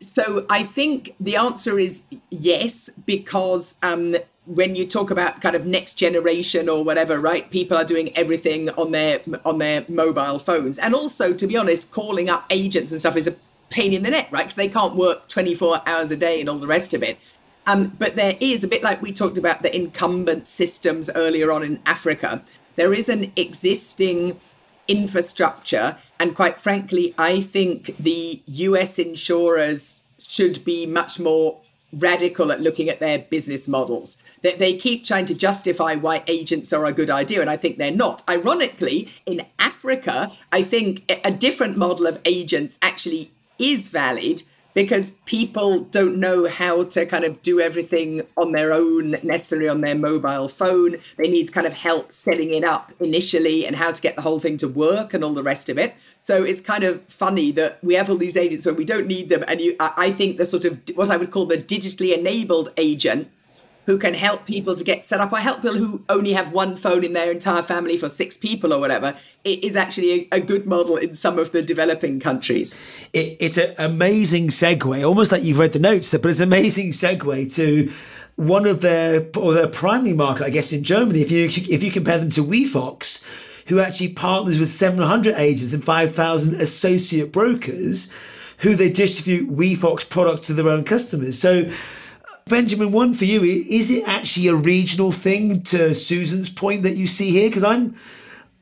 S3: So I think the answer is yes, because um, when you talk about kind of next generation or whatever, right? People are doing everything on their on their mobile phones, and also, to be honest, calling up agents and stuff is a pain in the neck, right? Because they can't work 24 hours a day and all the rest of it. Um, but there is a bit like we talked about the incumbent systems earlier on in Africa. There is an existing infrastructure, and quite frankly, I think the US insurers should be much more radical at looking at their business models. They, they keep trying to justify why agents are a good idea, and I think they're not. Ironically, in Africa, I think a different model of agents actually is valid because people don't know how to kind of do everything on their own, necessarily on their mobile phone. They need kind of help setting it up initially and how to get the whole thing to work and all the rest of it. So it's kind of funny that we have all these agents where we don't need them. And you, I think the sort of what I would call the digitally enabled agent who can help people to get set up. Or help people who only have one phone in their entire family for six people or whatever. It is actually a, a good model in some of the developing countries.
S1: It, it's an amazing segue almost like you've read the notes but it's an amazing segue to one of their or their primary market i guess in germany. If you if you compare them to wefox who actually partners with 700 agents and 5000 associate brokers who they distribute wefox products to their own customers. So Benjamin, one for you. Is it actually a regional thing to Susan's point that you see here? Because I'm,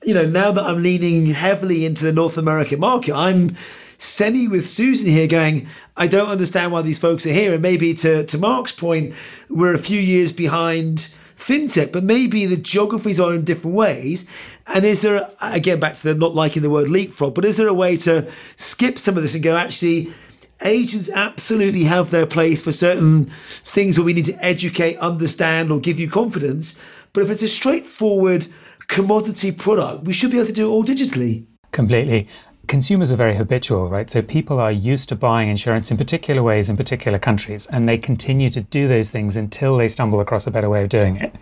S1: you know, now that I'm leaning heavily into the North American market, I'm semi with Susan here going, I don't understand why these folks are here. And maybe to, to Mark's point, we're a few years behind fintech, but maybe the geographies are in different ways. And is there, again, back to the not liking the word leapfrog, but is there a way to skip some of this and go, actually, agents absolutely have their place for certain things where we need to educate, understand, or give you confidence. But if it's a straightforward commodity product, we should be able to do it all digitally.
S2: Completely. Consumers are very habitual, right? So people are used to buying insurance in particular ways in particular countries, and they continue to do those things until they stumble across a better way of doing it.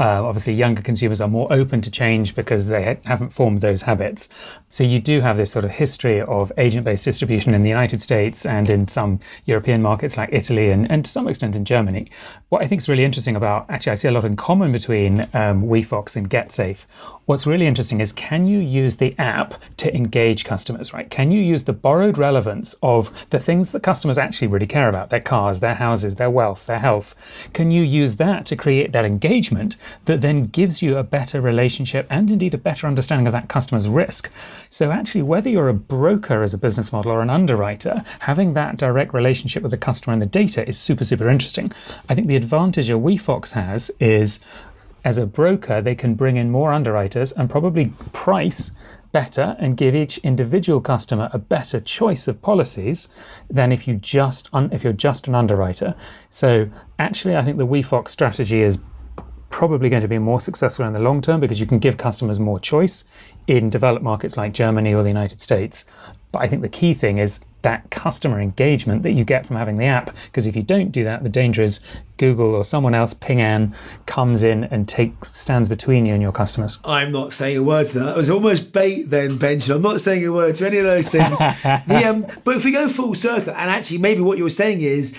S2: Uh, obviously, younger consumers are more open to change because they ha- haven't formed those habits. So you do have this sort of history of agent-based distribution in the United States and in some European markets like Italy and, and to some extent in Germany. What I think is really interesting about, actually, I see a lot in common between um, WeFox and GetSafe. What's really interesting is can you use the app to engage customers, right? Can you use the borrowed relevance of the things that customers actually really care about, their cars, their houses, their wealth, their health? Can you use that to create that engagement that then gives you a better relationship and indeed a better understanding of that customer's risk? So, actually, whether you're a broker as a business model or an underwriter, having that direct relationship with the customer and the data is super, super interesting. I think the advantage a WeFox has is as a broker, they can bring in more underwriters and probably price better and give each individual customer a better choice of policies than if you just un- if you're just an underwriter. So actually, I think the WeFox strategy is probably going to be more successful in the long term because you can give customers more choice in developed markets like Germany or the United States. But I think the key thing is that customer engagement that you get from having the app. Because if you don't do that, the danger is Google or someone else, Ping An, comes in and takes stands between you and your customers.
S1: I'm not saying a word to that. It was almost bait then, Benjamin. I'm not saying a word to any of those things. [LAUGHS] the, um, but if we go full circle, and actually maybe what you're saying is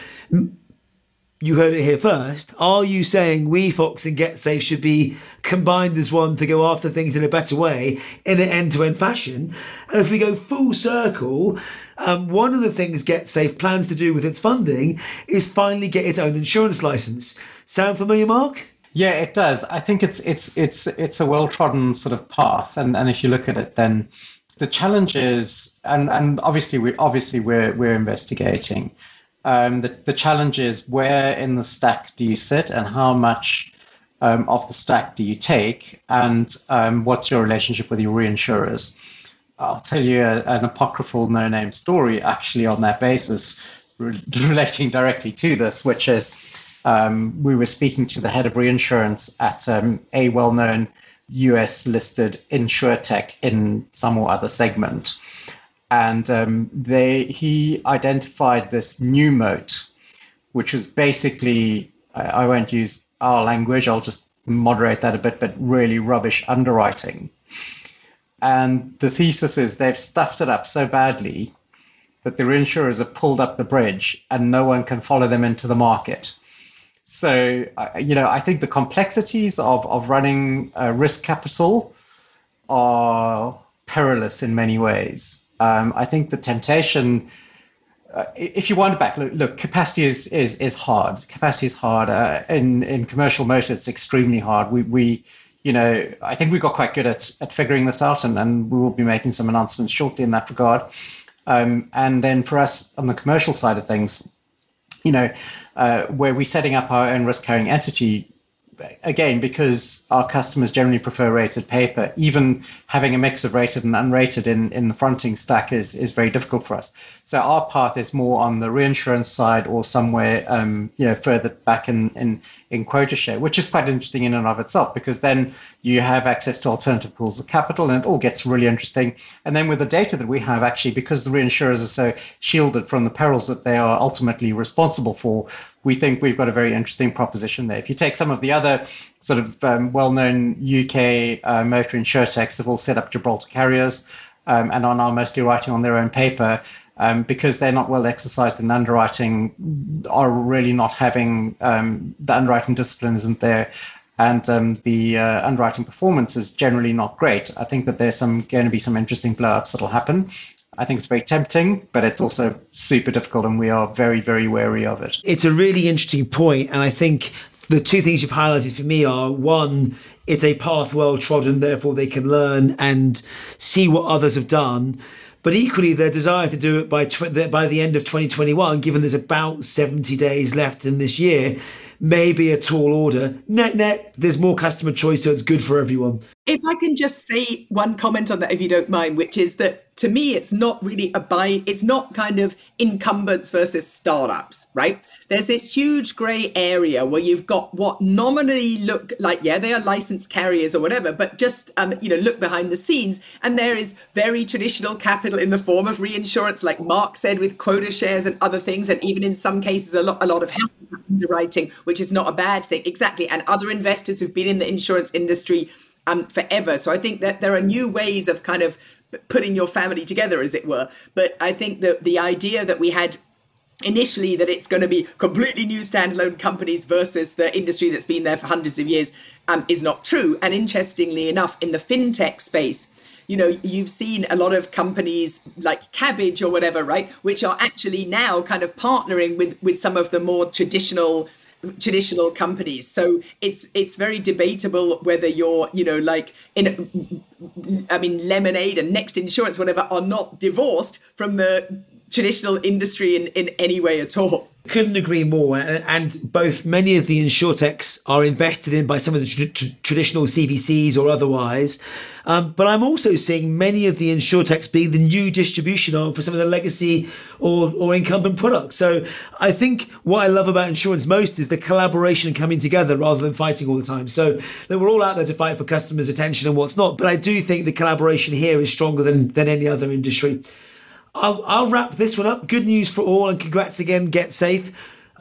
S1: you heard it here first. Are you saying WeFox and GetSafe should be combined as one to go after things in a better way in an end-to-end fashion? And if we go full circle, um, one of the things GetSafe plans to do with its funding is finally get its own insurance license. Sound familiar, Mark?
S4: Yeah, it does. I think it's it's it's it's a well-trodden sort of path, and and if you look at it, then the challenge is, and and obviously we obviously we're we're investigating. Um, the, the challenge is where in the stack do you sit and how much um, of the stack do you take and um, what's your relationship with your reinsurers. I'll tell you a, an apocryphal no name story actually on that basis re- [LAUGHS] relating directly to this, which is um, we were speaking to the head of reinsurance at um, a well known US listed insurtech in some or other segment and um, they he identified this new moat, which was basically I, I won't use our language. I'll just moderate that a bit, but really rubbish underwriting. And the thesis is they've stuffed it up so badly that the reinsurers have pulled up the bridge and no one can follow them into the market. So, you know, I think the complexities of, of running risk capital are perilous in many ways. Um, I think the temptation, uh, if you wind back, look, look, capacity is is is hard. Capacity is hard. Uh, in in commercial motors, it's extremely hard. We we you know, I think we got quite good at, at figuring this out, and, and we will be making some announcements shortly in that regard. Um, and then for us on the commercial side of things, you know, uh, where we're setting up our own risk carrying entity, again, because our customers generally prefer rated paper, even having a mix of rated and unrated in, in the fronting stack is, is very difficult for us. So our path is more on the reinsurance side or somewhere um, you know further back in, in, in quota share, which is quite interesting in and of itself because then you have access to alternative pools of capital and it all gets really interesting. And then with the data that we have, actually, because the reinsurers are so shielded from the perils that they are ultimately responsible for, we think we've got a very interesting proposition there. If you take some of the other sort of um, well-known UK uh, motor insurtechs have all set up Gibraltar carriers um, and are now mostly writing on their own paper um, because they're not well exercised in underwriting, are really not having um, the underwriting discipline isn't there. And um, the uh, underwriting performance is generally not great. I think that there's some going to be some interesting blowups that'll happen. I think it's very tempting, but it's also super difficult, and we are very, very wary of it.
S1: It's a really interesting point, and I think the two things you've highlighted for me are one, it's a path well trodden, therefore they can learn and see what others have done. But equally, their desire to do it by tw- by the end of 2021, given there's about 70 days left in this year, may be a tall order. Net net, there's more customer choice, so it's good for everyone.
S3: If I can just say one comment on that, if you don't mind, which is that to me, it's not really a buy, it's not kind of incumbents versus startups, right? There's this huge gray area where you've got what nominally look like, yeah, they are licensed carriers or whatever, but just, um, you know, look behind the scenes. And there is very traditional capital in the form of reinsurance, like Mark said, with quota shares and other things. And even in some cases, a lot, a lot of underwriting, which is not a bad thing. Exactly. And other investors who've been in the insurance industry um, forever. So I think that there are new ways of kind of putting your family together, as it were. But I think that the idea that we had initially that it's going to be completely new standalone companies versus the industry that's been there for hundreds of years um, is not true. And interestingly enough, in the fintech space, you know, you've seen a lot of companies like Kabbage or whatever, right, which are actually now kind of partnering with with some of the more traditional traditional companies. So it's it's very debatable whether you're you know like in i mean lemonade and next insurance whatever are not divorced from the traditional industry in, in any way at all.
S1: Couldn't agree more. And both many of the insurtechs are invested in by some of the tr- traditional CVCs or otherwise. Um, but I'm also seeing many of the insurtechs be the new distribution arm for some of the legacy or, or incumbent products. So I think what I love about insurance most is the collaboration coming together rather than fighting all the time. So that we're all out there to fight for customers' attention and what's not. But I do think the collaboration here is stronger than, than any other industry. I'll, I'll wrap this one up. Good news for all, and congrats again. Get safe.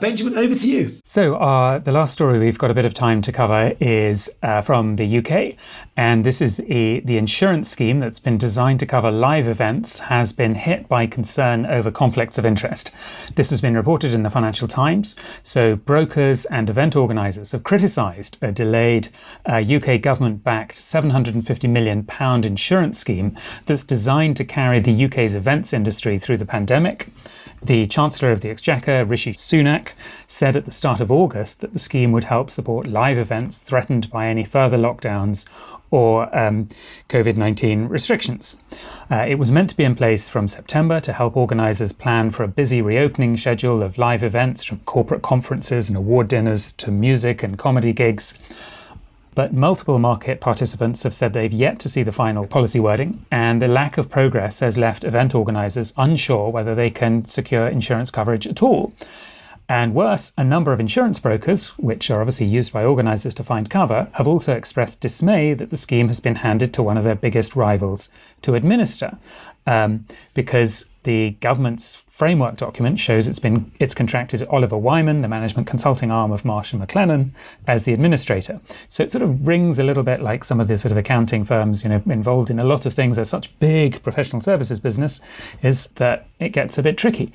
S1: Benjamin, over to you.
S2: So, uh, the last story we've got a bit of time to cover is uh, from the UK. And this is a, the insurance scheme that's been designed to cover live events has been hit by concern over conflicts of interest. This has been reported in the Financial Times. So, brokers and event organisers have criticised a delayed uh, UK government backed £750 million insurance scheme that's designed to carry the UK's events industry through the pandemic. The Chancellor of the Exchequer, Rishi Sunak, said at the start of August that the scheme would help support live events threatened by any further lockdowns or um, COVID 19 restrictions. Uh, it was meant to be in place from September to help organisers plan for a busy reopening schedule of live events from corporate conferences and award dinners to music and comedy gigs. But multiple market participants have said they've yet to see the final policy wording, and the lack of progress has left event organisers unsure whether they can secure insurance coverage at all. And worse, a number of insurance brokers, which are obviously used by organisers to find cover, have also expressed dismay that the scheme has been handed to one of their biggest rivals to administer. Um, because the government's framework document shows it's been it's contracted Oliver Wyman, the management consulting arm of Marsh and McLennan, as the administrator. So it sort of rings a little bit like some of the sort of accounting firms, you know, involved in a lot of things. There's such big professional services business, is that it gets a bit tricky.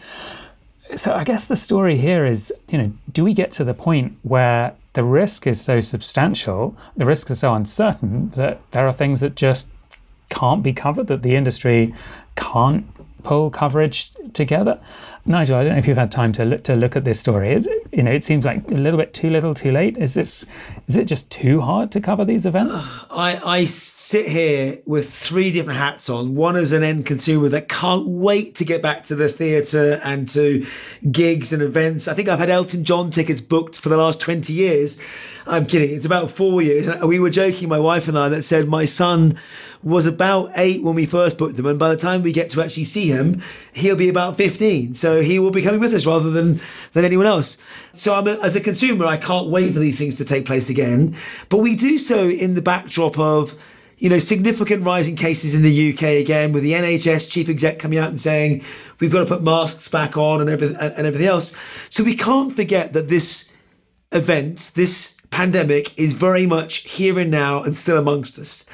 S2: So I guess the story here is, you know, do we get to the point where the risk is so substantial, the risks are so uncertain that there are things that just can't be covered, that the industry can't pull coverage together. Nigel, I don't know if you've had time to look, to look at this story. It, you know, it seems like a little bit too little, too late. Is this is it just too hard to cover these events? [SIGHS]
S1: I, I sit here with three different hats on. One as an end consumer that can't wait to get back to the theatre and to gigs and events. I think I've had Elton John tickets booked for the last twenty years. I'm kidding. It's about four years. We were joking, my wife and I, that said my son was about eight when we first booked them, and by the time we get to actually see him, he'll be about 15. So he will be coming with us rather than than anyone else. So I'm a, as a consumer, I can't wait for these things to take place again. But we do so in the backdrop of you know, significant rising cases in the UK again, with the NHS chief exec coming out and saying we've got to put masks back on and everything and everything else. So we can't forget that this event, this pandemic, is very much here and now and still amongst us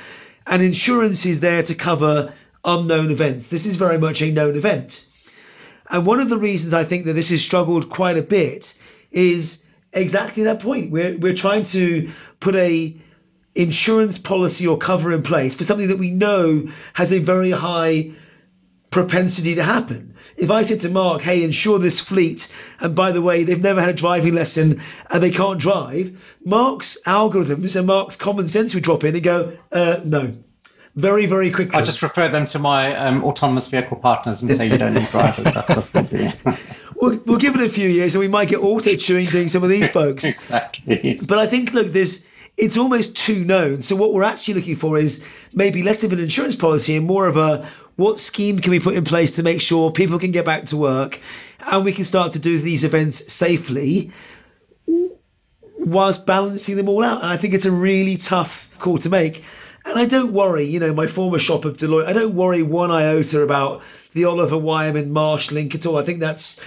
S1: and insurance is there to cover unknown events. This is very much a known event. And one of the reasons I think that this has struggled quite a bit is exactly that point. We're, we're trying to put a insurance policy or cover in place for something that we know has a very high propensity to happen. If I said to Mark, hey, insure this fleet, and by the way, they've never had a driving lesson and they can't drive, Mark's algorithms and Mark's common sense would drop in and go, uh, no. Very, very quickly.
S4: I just refer them to my um, autonomous vehicle partners and say you don't need drivers. That's what they do. [LAUGHS]
S1: we'll, we'll give it a few years and we might get auto tuning doing some of these folks. [LAUGHS]
S4: exactly.
S1: But I think, look, there's it's almost too known. So what we're actually looking for is maybe less of an insurance policy and more of a what scheme can we put in place to make sure people can get back to work and we can start to do these events safely whilst balancing them all out. And I think it's a really tough call to make. And I don't worry, you know, my former shop of Deloitte, I don't worry one iota about the Oliver Wyman Marsh link at all. I think that's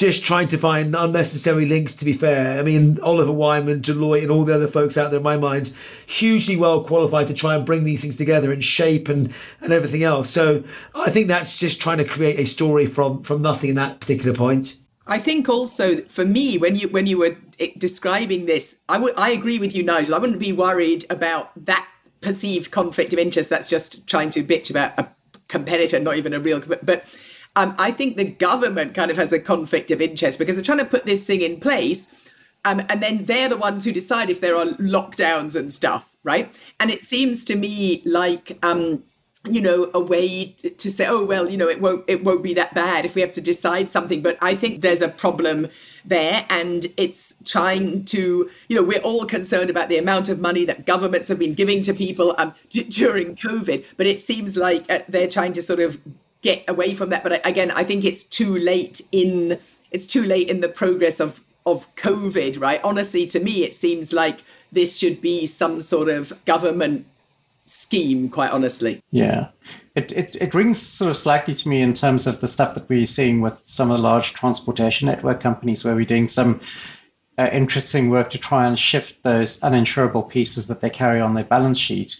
S1: just trying to find unnecessary links, to be fair. I mean, Oliver Wyman, Deloitte, and all the other folks out there, in my mind, hugely well qualified to try and bring these things together and shape and, and everything else. So I think that's just trying to create a story from, from nothing in that particular point.
S3: I think also for me, when you when you were eh, describing this, I I agree with you, Nigel. I wouldn't be worried about that perceived conflict of interest. That's just trying to bitch about a competitor, not even a real. But um, I think the government kind of has a conflict of interest because they're trying to put this thing in place. Um, and then they're the ones who decide if there are lockdowns and stuff, right? And it seems to me like um, you know a way to say oh well you know it won't it won't be that bad if we have to decide something but i think there's a problem there and it's trying to you know we're all concerned about the amount of money that governments have been giving to people um, d- during covid but it seems like uh, they're trying to sort of get away from that. But again, I think it's too late in it's too late in the progress of of COVID, right? Honestly, to me, it seems like this should be some sort of government scheme, quite honestly.
S4: Yeah. It, it, it rings sort of slightly to me in terms of the stuff that we're seeing with some of the large transportation network companies where we're doing some uh, interesting work to try and shift those uninsurable pieces that they carry on their balance sheet.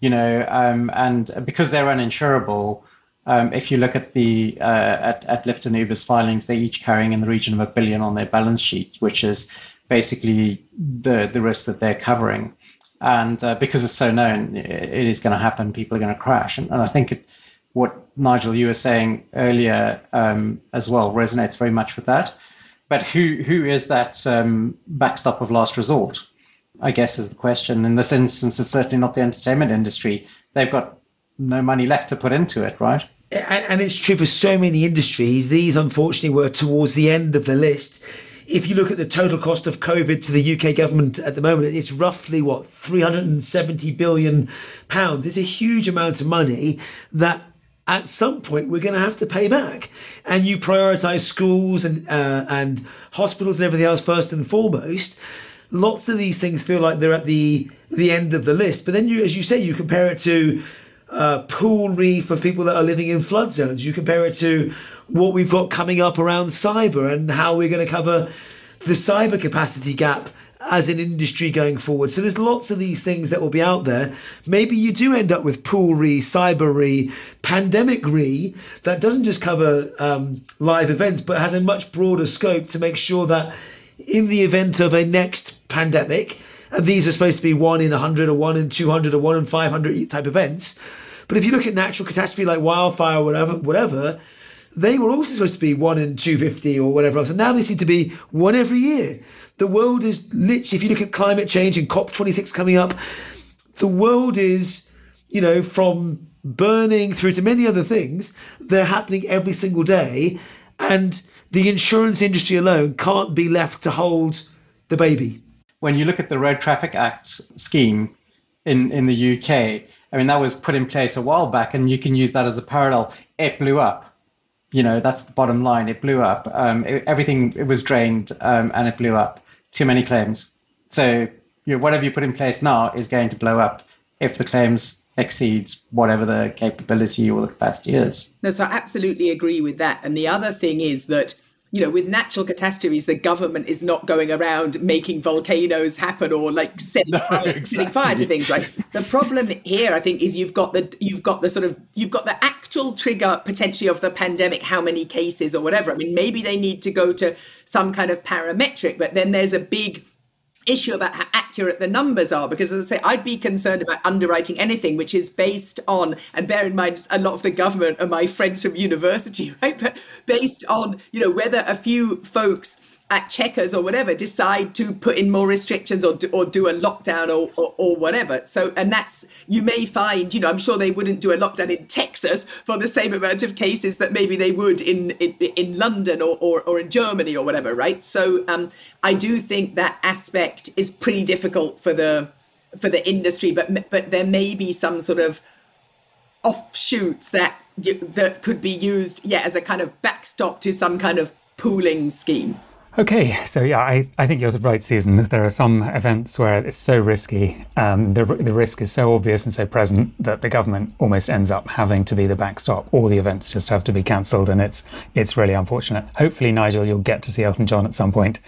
S4: You know, um, and because they're uninsurable, um, if you look at the uh, at, at Lyft and Uber's filings, they're each carrying in the region of a billion on their balance sheet, which is basically the the risk that they're covering. And uh, because it's so known, it is going to happen. People are going to crash. And, and I think it, what Nigel you were saying earlier um, as well resonates very much with that. But who who is that um, backstop of last resort? I guess is the question. In this instance, it's certainly not the entertainment industry. They've got no money left to put into it, right?
S1: And it's true for so many industries. These, unfortunately, were towards the end of the list. If you look at the total cost of COVID to the UK government at the moment, it's roughly what 370 billion pounds. It's a huge amount of money that at some point we're going to have to pay back. And you prioritise schools and uh, and hospitals and everything else first and foremost. Lots of these things feel like they're at the the end of the list. But then you, as you say, you compare it to uh, pool re for people that are living in flood zones. You compare it to what we've got coming up around cyber and how we're going to cover the cyber capacity gap as an industry going forward. So there's lots of these things that will be out there. Maybe you do end up with pool re, cyber re, pandemic re that doesn't just cover um, live events, but has a much broader scope to make sure that in the event of a next pandemic, and these are supposed to be one in 100 or one in 200 or one in 500 type events, but if you look at natural catastrophe like wildfire whatever, whatever, they were also supposed to be one in 250 or whatever else. And now they seem to be one every year. The world is literally, if you look at climate change and COP26 coming up, the world is, you know, from burning through to many other things, they're happening every single day. And the insurance industry alone can't be left to hold the baby.
S4: When you look at the Road Traffic Act scheme in, in the UK, I mean, that was put in place a while back, and you can use that as a parallel. It blew up. You know, that's the bottom line. It blew up. Um, it, everything it was drained, um, and it blew up. Too many claims. So, you know, whatever you put in place now is going to blow up if the claims exceeds whatever the capability or the capacity is.
S3: No, so I absolutely agree with that. And the other thing is that you know, with natural catastrophes, the government is not going around making volcanoes happen or like [LAUGHS] setting,
S4: no,
S3: fire,
S4: exactly.
S3: setting fire to things, right? The problem here, I think, is you've got the you've got the sort of you've got the actual trigger potentially of the pandemic, how many cases or whatever. I mean, maybe they need to go to some kind of parametric, but then there's a big issue about how accurate the numbers are because as i say i'd be concerned about underwriting anything which is based on and bear in mind a lot of the government are my friends from university [LAUGHS] right? But based on you know whether a few folks at Chequers or whatever decide to put in more restrictions or do, or do a lockdown or, or, or, whatever so and that's you may find you know i'm sure they wouldn't do a lockdown in texas for the same amount of cases that maybe they would in in, in london or, or, or in germany or whatever right so um, i do think that aspect is pretty difficult for the for the industry, but but there may be some sort of offshoots that that could be used, yeah, as a kind of backstop to some kind of pooling scheme.
S2: Okay, so yeah, I, I think you're right, Susan. There are some events where it's so risky, um, the, the risk is so obvious and so present that the government almost ends up having to be the backstop. All the events just have to be cancelled, and it's it's really unfortunate. Hopefully, Nigel, you'll get to see Elton John at some point,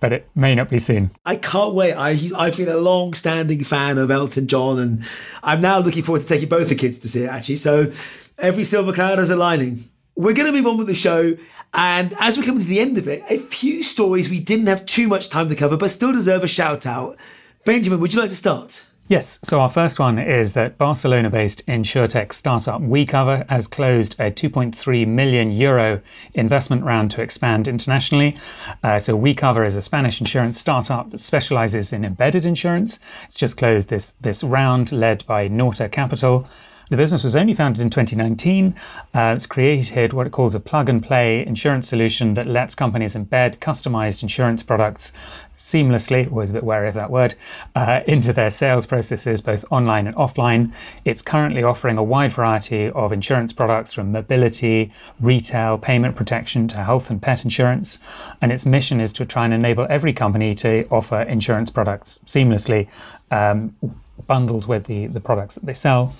S2: but it may not be soon.
S1: I can't wait. I, I've been a long-standing fan of Elton John, and I'm now looking forward to taking both the kids to see it. Actually, so every silver cloud has a lining. We're going to move on with the show. And as we come to the end of it, a few stories we didn't have too much time to cover, but still deserve a shout out. Benjamin, would you like to start?
S2: Yes, so our first one is that Barcelona based insurtech startup WeCover has closed a 2.3 million euro investment round to expand internationally. Uh, so, WeCover is a Spanish insurance startup that specializes in embedded insurance. It's just closed this, this round led by Nauta Capital. The business was only founded in 2019. Uh, it's created what it calls a plug and play insurance solution that lets companies embed customized insurance products seamlessly, always a bit wary of that word, uh, into their sales processes, both online and offline. It's currently offering a wide variety of insurance products from mobility, retail, payment protection to health and pet insurance. And its mission is to try and enable every company to offer insurance products seamlessly, um, bundled with the, the products that they sell.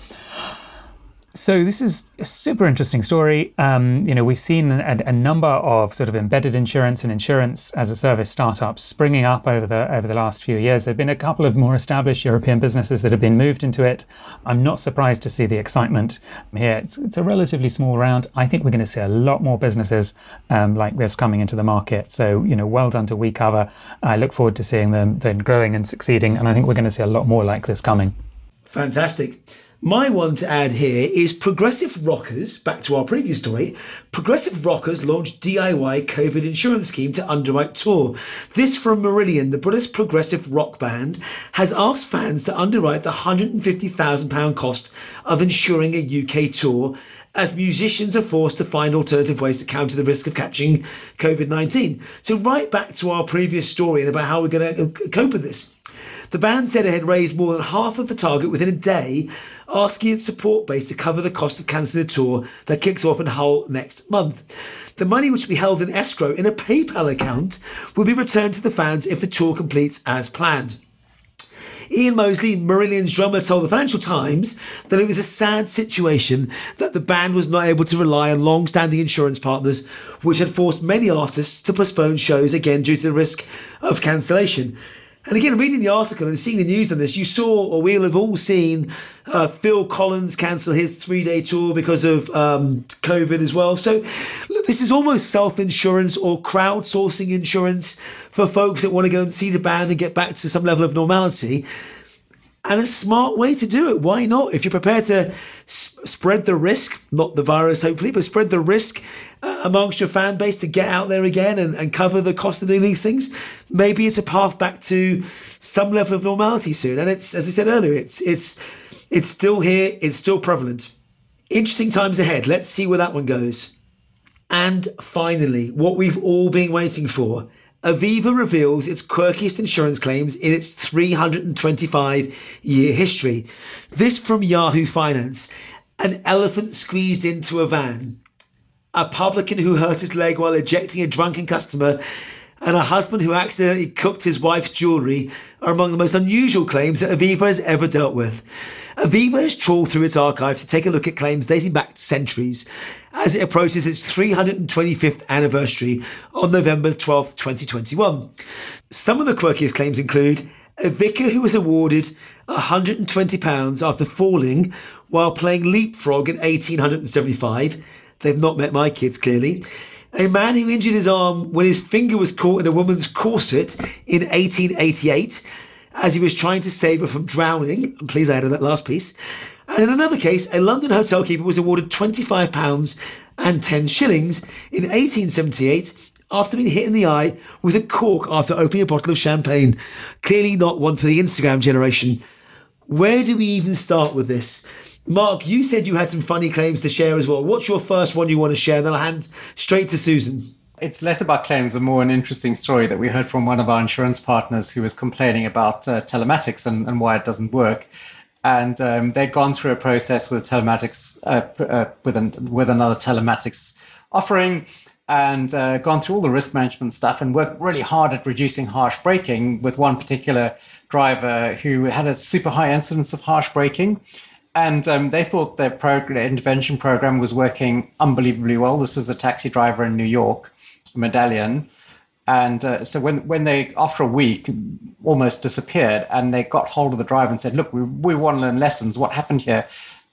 S2: So this is a super interesting story. Um, you know, we've seen a, a, number of sort of embedded insurance and insurance as a service startups springing up over the over the last few years. There've been a couple of more established European businesses that have been moved into it. I'm not surprised to see the excitement here. It's, it's a relatively small round. I think we're going to see a lot more businesses um, like this coming into the market. So you know, well done to WeCover. I look forward to seeing them then growing and succeeding, and I think we're going to see a lot more like this coming.
S1: Fantastic. My one to add here is Progressive Rockers, back to our previous story. Progressive Rockers launched DIY COVID insurance scheme to underwrite tour. This from Marillion, the British progressive rock band, has asked fans to underwrite the £150,000 cost of insuring a UK tour as musicians are forced to find alternative ways to counter the risk of catching COVID 19. So, right back to our previous story and about how we're going to uh, cope with this. The band said it had raised more than half of the target within a day asking its support base to cover the cost of cancelling the tour that kicks off in Hull next month. The money, which will be held in escrow in a PayPal account, will be returned to the fans if the tour completes as planned. Ian Mosley, Marillion's drummer, told the Financial Times that it was a sad situation that the band was not able to rely on long standing insurance partners, which had forced many artists to postpone shows again due to the risk of cancellation. And again, reading the article and seeing the news on this, you saw, or we'll have all seen, uh, Phil Collins cancel his three day tour because of um, COVID as well. So, look, this is almost self insurance or crowdsourcing insurance for folks that want to go and see the band and get back to some level of normality and a smart way to do it. Why not? If you're prepared to s- spread the risk, not the virus, hopefully, but spread the risk uh, amongst your fan base to get out there again and, and cover the cost of doing these things, maybe it's a path back to some level of normality soon. And it's, as I said earlier, it's it's it's still here, it's still prevalent. Interesting times ahead. Let's see where that one goes. And finally, what we've all been waiting for Aviva reveals its quirkiest insurance claims in its 325 year history. This from Yahoo Finance. An elephant squeezed into a van. A publican who hurt his leg while ejecting a drunken customer. And a husband who accidentally cooked his wife's jewellery are among the most unusual claims that Aviva has ever dealt with. Aviva has trawled through its archive to take a look at claims dating back centuries as it approaches its 325th anniversary on November 12, 2021. Some of the quirkiest claims include a vicar who was awarded £120 after falling while playing leapfrog in 1875. They've not met my kids, clearly. A man who injured his arm when his finger was caught in a woman's corset in 1888 as he was trying to save her from drowning. And please add that last piece. And in another case, a London hotel keeper was awarded £25 and 10 shillings in 1878 after being hit in the eye with a cork after opening a bottle of champagne. Clearly not one for the Instagram generation. Where do we even start with this? Mark, you said you had some funny claims to share as well. What's your first one you want to share? Then I'll hand straight to Susan.
S4: It's less about claims and more an interesting story that we heard from one of our insurance partners who was complaining about uh, telematics and, and why it doesn't work. And um, they'd gone through a process with telematics, uh, uh, with, an, with another telematics offering, and uh, gone through all the risk management stuff and worked really hard at reducing harsh braking with one particular driver who had a super high incidence of harsh braking. And um, they thought their program, intervention program was working unbelievably well. This is a taxi driver in New York, medallion. And uh, so when, when they, after a week, almost disappeared, and they got hold of the driver and said, Look, we, we want to learn lessons. What happened here?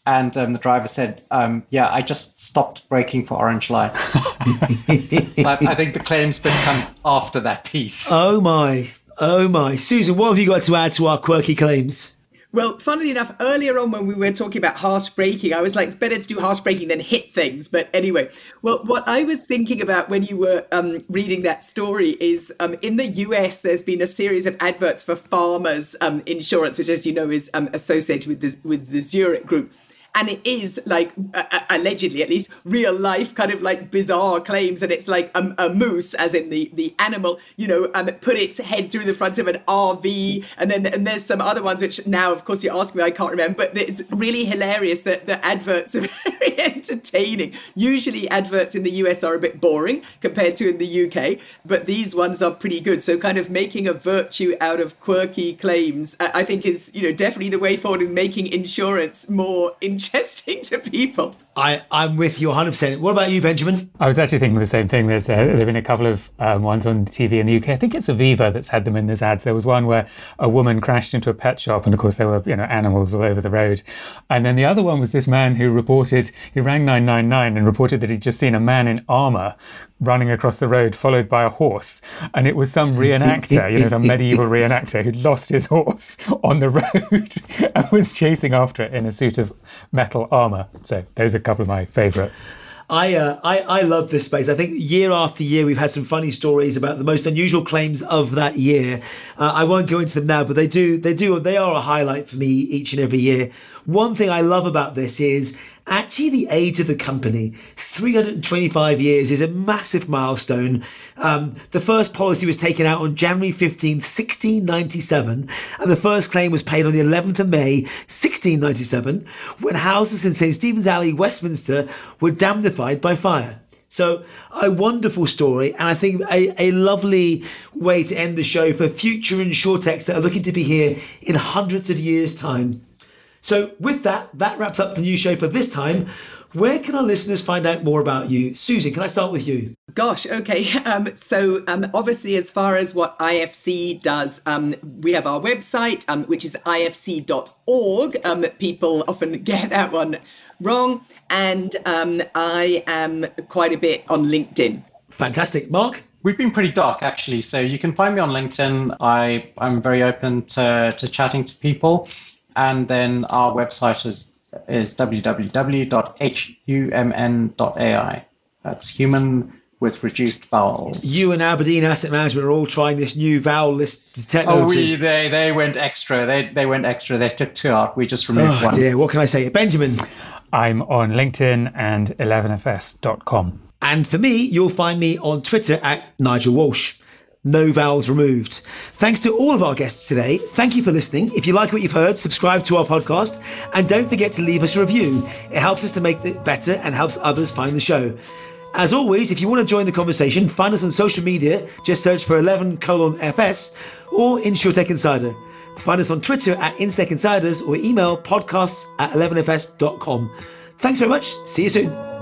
S4: And um, the driver said, um, "Yeah, I just stopped braking for orange lights." [LAUGHS] so I, I, think the claims bit comes after that piece.
S1: Oh my, oh my, Susan, what have you got to add to our quirky claims?
S3: Well, funnily enough, earlier on when we were talking about harsh braking, I was like, it's better to do harsh braking than hit things. But anyway, well, what I was thinking about when you were um, reading that story is um, in the US, there's been a series of adverts for farmers um, insurance, which, as you know, is um, associated with, this, with the Zurich Group and it is like uh, allegedly at least real life kind of like bizarre claims. And it's like a, a moose as in the the animal you know um, put its head through the front of an rv and then and there's some other ones which now of course you ask me i can't remember. But it's really hilarious that the adverts are [LAUGHS] very entertaining. Usually adverts in the us are a bit boring compared to in the uk but these ones are pretty good. So kind of making a virtue out of quirky claims i think is you know definitely the way forward in making insurance more interesting interesting to people.
S1: I, I'm with you 100%. What about you, Benjamin?
S2: I was actually thinking the same thing. There's uh, there have been a couple of um, ones on TV in the UK. I think it's Aviva that's had them in these ads. There was one where a woman crashed into a pet shop, and of course there were you know animals all over the road. And then the other one was this man who reported he rang 999 and reported that he'd just seen a man in armour running across the road, followed by a horse, and it was some reenactor, you know, some medieval reenactor who lost his horse [LAUGHS] on the road [LAUGHS] and was chasing after it in a suit of metal armour. So those are a couple of my favourite.
S1: I, uh, I I love this space. I think year after year we've had some funny stories about the most unusual claims of that year. Uh, I won't go into them now, but they do they do they are a highlight for me each and every year. One thing I love about this is actually the age of the company 325 years is a massive milestone um, the first policy was taken out on january 15th 1697 and the first claim was paid on the 11th of may 1697 when houses in st stephen's alley westminster were damnified by fire so, a wonderful story, and I think a, a lovely way to end the show for future insurtechs that are looking to be here in hundreds of years' time. So, with that, that wraps up the new show for this time. Where can our listeners find out more about you? Susie, can I start with you?
S3: Gosh, okay. [LAUGHS] Um, so, um, obviously, as far as what IFC does, um, we have our website, um, which is ifc.org. Um, people often [LAUGHS] get that one wrong. And um, I am quite a bit on LinkedIn.
S1: Fantastic. Mark?
S4: We've been pretty dark, actually. So, you can find me on LinkedIn. I, I'm very open to, to chatting to people. And then our website is, is www.humn.ai. That's human with reduced vowels.
S1: You and Aberdeen Asset Management are all trying this new vowel list oh, technology.
S4: Oh, we, they, they went extra. They, they went extra. They took two out. We just removed
S1: oh,
S4: one.
S1: dear. What can I say? Benjamin.
S2: I'm on LinkedIn and 11fs.com.
S1: And for me, you'll find me on Twitter at Nigel Walsh no vowels removed. Thanks to all of our guests today. Thank you for listening. If you like what you've heard, subscribe to our podcast and don't forget to leave us a review. It helps us to make it better and helps others find the show. As always, if you want to join the conversation, find us on social media. Just search for 11 colon FS or InsurTech Insider. Find us on Twitter at InsurTech Insiders or email podcasts at 11fs.com. Thanks very much. See you soon.